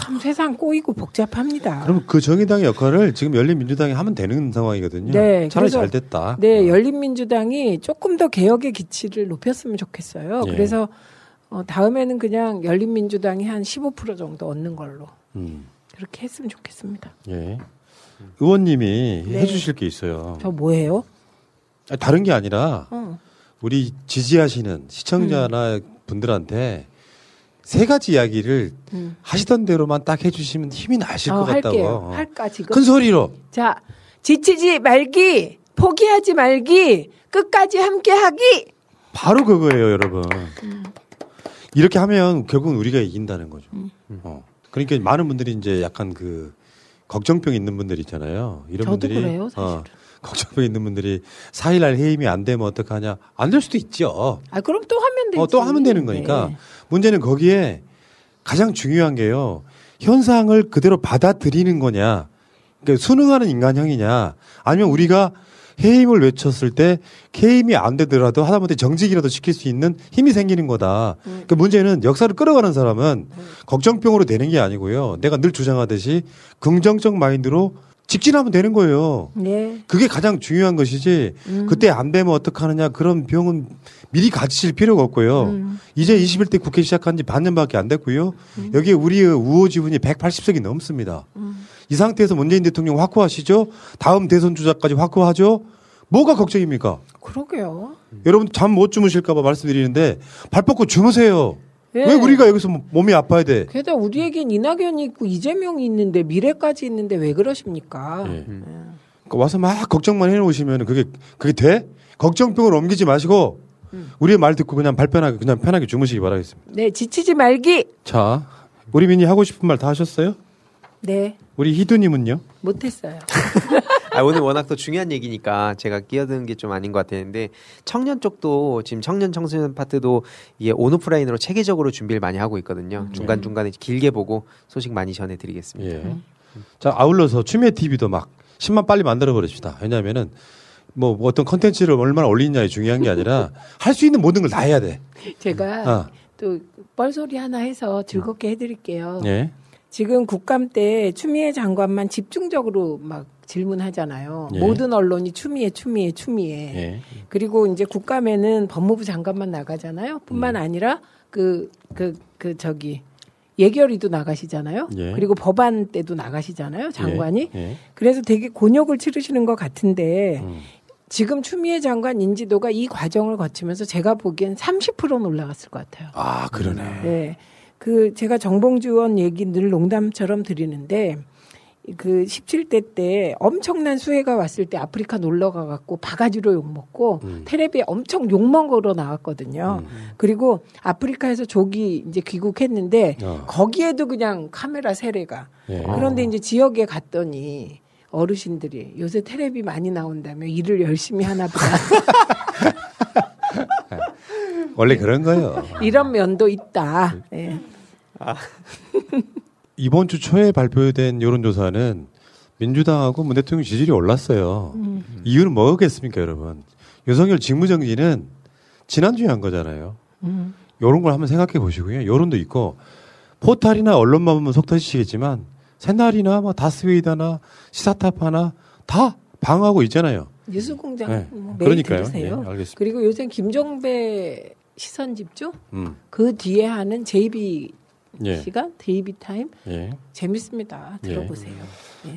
Speaker 12: 참 세상 꼬이고 복잡합니다.
Speaker 11: 그럼 그 정의당의 역할을 지금 열린민주당이 하면 되는 상황이거든요.
Speaker 12: 네,
Speaker 11: 차라리 잘 됐다.
Speaker 12: 네, 열린민주당이 조금 더 개혁의 기치를 높였으면 좋겠어요.
Speaker 11: 예.
Speaker 12: 그래서 어, 다음에는 그냥 열린민주당이 한 15% 정도 얻는 걸로
Speaker 11: 음.
Speaker 12: 그렇게 했으면 좋겠습니다.
Speaker 11: 예. 의원님이
Speaker 12: 네.
Speaker 11: 해주실 게 있어요.
Speaker 12: 저 뭐예요?
Speaker 11: 다른 게 아니라
Speaker 12: 어.
Speaker 11: 우리 지지하시는 시청자나 분들한테 세 가지 이야기를
Speaker 12: 음.
Speaker 11: 하시던 대로만 딱 해주시면 힘이 나실
Speaker 12: 어,
Speaker 11: 것 같다고.
Speaker 12: 할게요.
Speaker 11: 어.
Speaker 12: 할까 지금?
Speaker 11: 큰 소리로.
Speaker 12: 자, 지치지 말기, 포기하지 말기, 끝까지 함께하기.
Speaker 11: 바로 그거예요, 여러분.
Speaker 12: 음.
Speaker 11: 이렇게 하면 결국은 우리가 이긴다는 거죠. 어. 그러니까 많은 분들이 이제 약간 그 걱정병 있는 분들 있잖아요. 이런
Speaker 12: 저도
Speaker 11: 분들이
Speaker 12: 그래요,
Speaker 11: 어, 걱정병 있는 분들이 4일날 해임이 안 되면 어떡하냐? 안 될 수도 있죠.
Speaker 12: 아, 그럼 또 하면 되지.
Speaker 11: 어, 또 하면 되는 거니까
Speaker 12: 네.
Speaker 11: 문제는 거기에 가장 중요한 게요. 현상을 그대로 받아들이는 거냐. 그러니까 순응하는 인간형이냐. 아니면 우리가 해임을 외쳤을 때 해임이 안 되더라도 하다못해 정직이라도 시킬 수 있는 힘이 생기는 거다. 그 문제는 역사를 끌어가는 사람은 걱정병으로 되는 게 아니고요. 내가 늘 주장하듯이 긍정적 마인드로 직진하면 되는 거예요.
Speaker 12: 네.
Speaker 11: 그게 가장 중요한 것이지
Speaker 12: 음.
Speaker 11: 그때 안 되면 어떡하느냐 그런 병은 미리 가지실 필요가 없고요.
Speaker 12: 음.
Speaker 11: 이제 21대 국회 시작한 지 반년밖에 안 됐고요. 여기에 우리의 우호 지분이 180석이 넘습니다.
Speaker 12: 음.
Speaker 11: 이 상태에서 문재인 대통령 확고하시죠? 다음 대선 주자까지 확고하죠? 뭐가 걱정입니까?
Speaker 12: 그러게요.
Speaker 11: 여러분 잠 못 주무실까봐 말씀드리는데 발 뻗고 주무세요.
Speaker 12: 예.
Speaker 11: 왜 우리가 여기서 몸이 아파야 돼?
Speaker 12: 게다가 우리에겐 이낙연이 있고 이재명이 있는데 미래까지 있는데 왜 그러십니까?
Speaker 11: 예. 그러니까 와서 막 걱정만 해놓으시면 그게 그게 돼? 걱정병을 옮기지 마시고 우리의 말 듣고 그냥 발편하게 그냥 편하게 주무시기 바라겠습니다.
Speaker 12: 네, 지치지 말기.
Speaker 11: 자, 우리 민이 하고 싶은 말 다 하셨어요?
Speaker 12: 네,
Speaker 11: 우리 희두님은요?
Speaker 12: 못했어요.
Speaker 13: 아, 오늘 워낙 또 중요한 얘기니까 제가 끼어드는 게 좀 아닌 것 같았는데 청년 쪽도 지금 청년 청소년 파트도 이게 온오프라인으로 체계적으로 준비를 많이 하고 있거든요. 중간 중간에 길게 보고 소식 많이 전해드리겠습니다.
Speaker 11: 예. 자, 아울러서 추미애 TV도 막 10만 빨리 만들어 버립시다. 왜냐면은 뭐, 뭐 어떤 컨텐츠를 얼마나 올리냐에 중요한 게 아니라 할 수 있는 모든 걸 다 해야 돼.
Speaker 12: 제가
Speaker 11: 아.
Speaker 12: 또 뻘소리 하나 해서 즐겁게 해드릴게요.
Speaker 11: 예.
Speaker 12: 지금 국감 때 추미애 장관만 집중적으로 막 질문하잖아요.
Speaker 11: 예.
Speaker 12: 모든 언론이 추미애, 추미애, 추미애.
Speaker 11: 예.
Speaker 12: 그리고 이제 국감에는 법무부 장관만 나가잖아요. 뿐만
Speaker 11: 음.
Speaker 12: 아니라 그, 그, 그, 저기, 예결위도 나가시잖아요.
Speaker 11: 예.
Speaker 12: 그리고 법안 때도 나가시잖아요. 장관이.
Speaker 11: 예. 예.
Speaker 12: 그래서 되게 곤욕을 치르시는 것 같은데
Speaker 11: 음.
Speaker 12: 지금 추미애 장관 인지도가 이 과정을 거치면서 제가 보기엔 30%는 올라갔을 것 같아요.
Speaker 11: 아, 그러네.
Speaker 12: 네. 그 제가 정봉주 의원 얘기 늘 농담처럼 드리는데 그 17대 때 엄청난 수해가 왔을 때 아프리카 놀러 가갖고 바가지로 욕 먹고
Speaker 11: 음.
Speaker 12: 테레비에 엄청 욕 먹으러 나왔거든요. 그리고 아프리카에서 조기 이제 귀국했는데
Speaker 11: 어.
Speaker 12: 거기에도 그냥 카메라 세례가
Speaker 11: 예.
Speaker 12: 그런데 이제 지역에 갔더니 어르신들이 요새 테레비 많이 나온다며 일을 열심히 하나 보다.
Speaker 11: 원래 그런 거예요.
Speaker 12: 이런 면도 있다. 예.
Speaker 11: 이번 주 초에 발표된 여론조사는 민주당하고 문 대통령 지지율이 올랐어요.
Speaker 12: 음.
Speaker 11: 이유는 뭐겠습니까, 여러분? 윤석열 직무정지는 지난주에 한 거잖아요.
Speaker 12: 음.
Speaker 11: 이런 걸 한번 생각해 보시고요. 여론도 있고 포탈이나 언론만 보면 속 터지시겠지만 새날이나 뭐 다스웨이다나 시사타파나 다 방어하고 있잖아요.
Speaker 12: 뉴스공장
Speaker 11: 네.
Speaker 12: 뭐 매일
Speaker 11: 그러니까요.
Speaker 12: 들으세요.
Speaker 11: 예, 알겠습니다.
Speaker 12: 그리고 요새 김종배 시선 집중
Speaker 11: 음.
Speaker 12: 그 뒤에 하는 JB
Speaker 11: 예.
Speaker 12: 시간 JB 타임
Speaker 11: 예.
Speaker 12: 재밌습니다.
Speaker 11: 예.
Speaker 12: 들어보세요.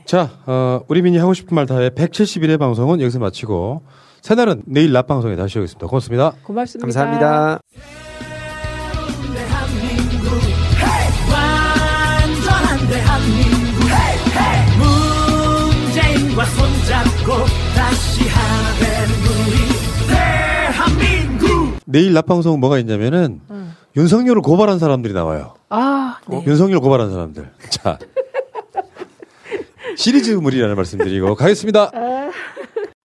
Speaker 11: 자, 어, 우리 민이 하고 싶은 말 다해 171회 방송은 여기서 마치고 새날은 내일 낮 방송에 다시 오겠습니다. 고맙습니다.
Speaker 12: 고맙습니다.
Speaker 13: 감사합니다.
Speaker 14: 완전한 대한민국 문재인과 손잡고 다시 하나 되는 우리 대한민국
Speaker 11: 내일 낮 방송 뭐가 있냐면은 윤석열을 고발한 사람들이 나와요.
Speaker 12: 아, 네.
Speaker 11: 윤석열 고발한 사람들. 자. 시리즈물이라는 말씀드리고 가겠습니다.
Speaker 12: 아.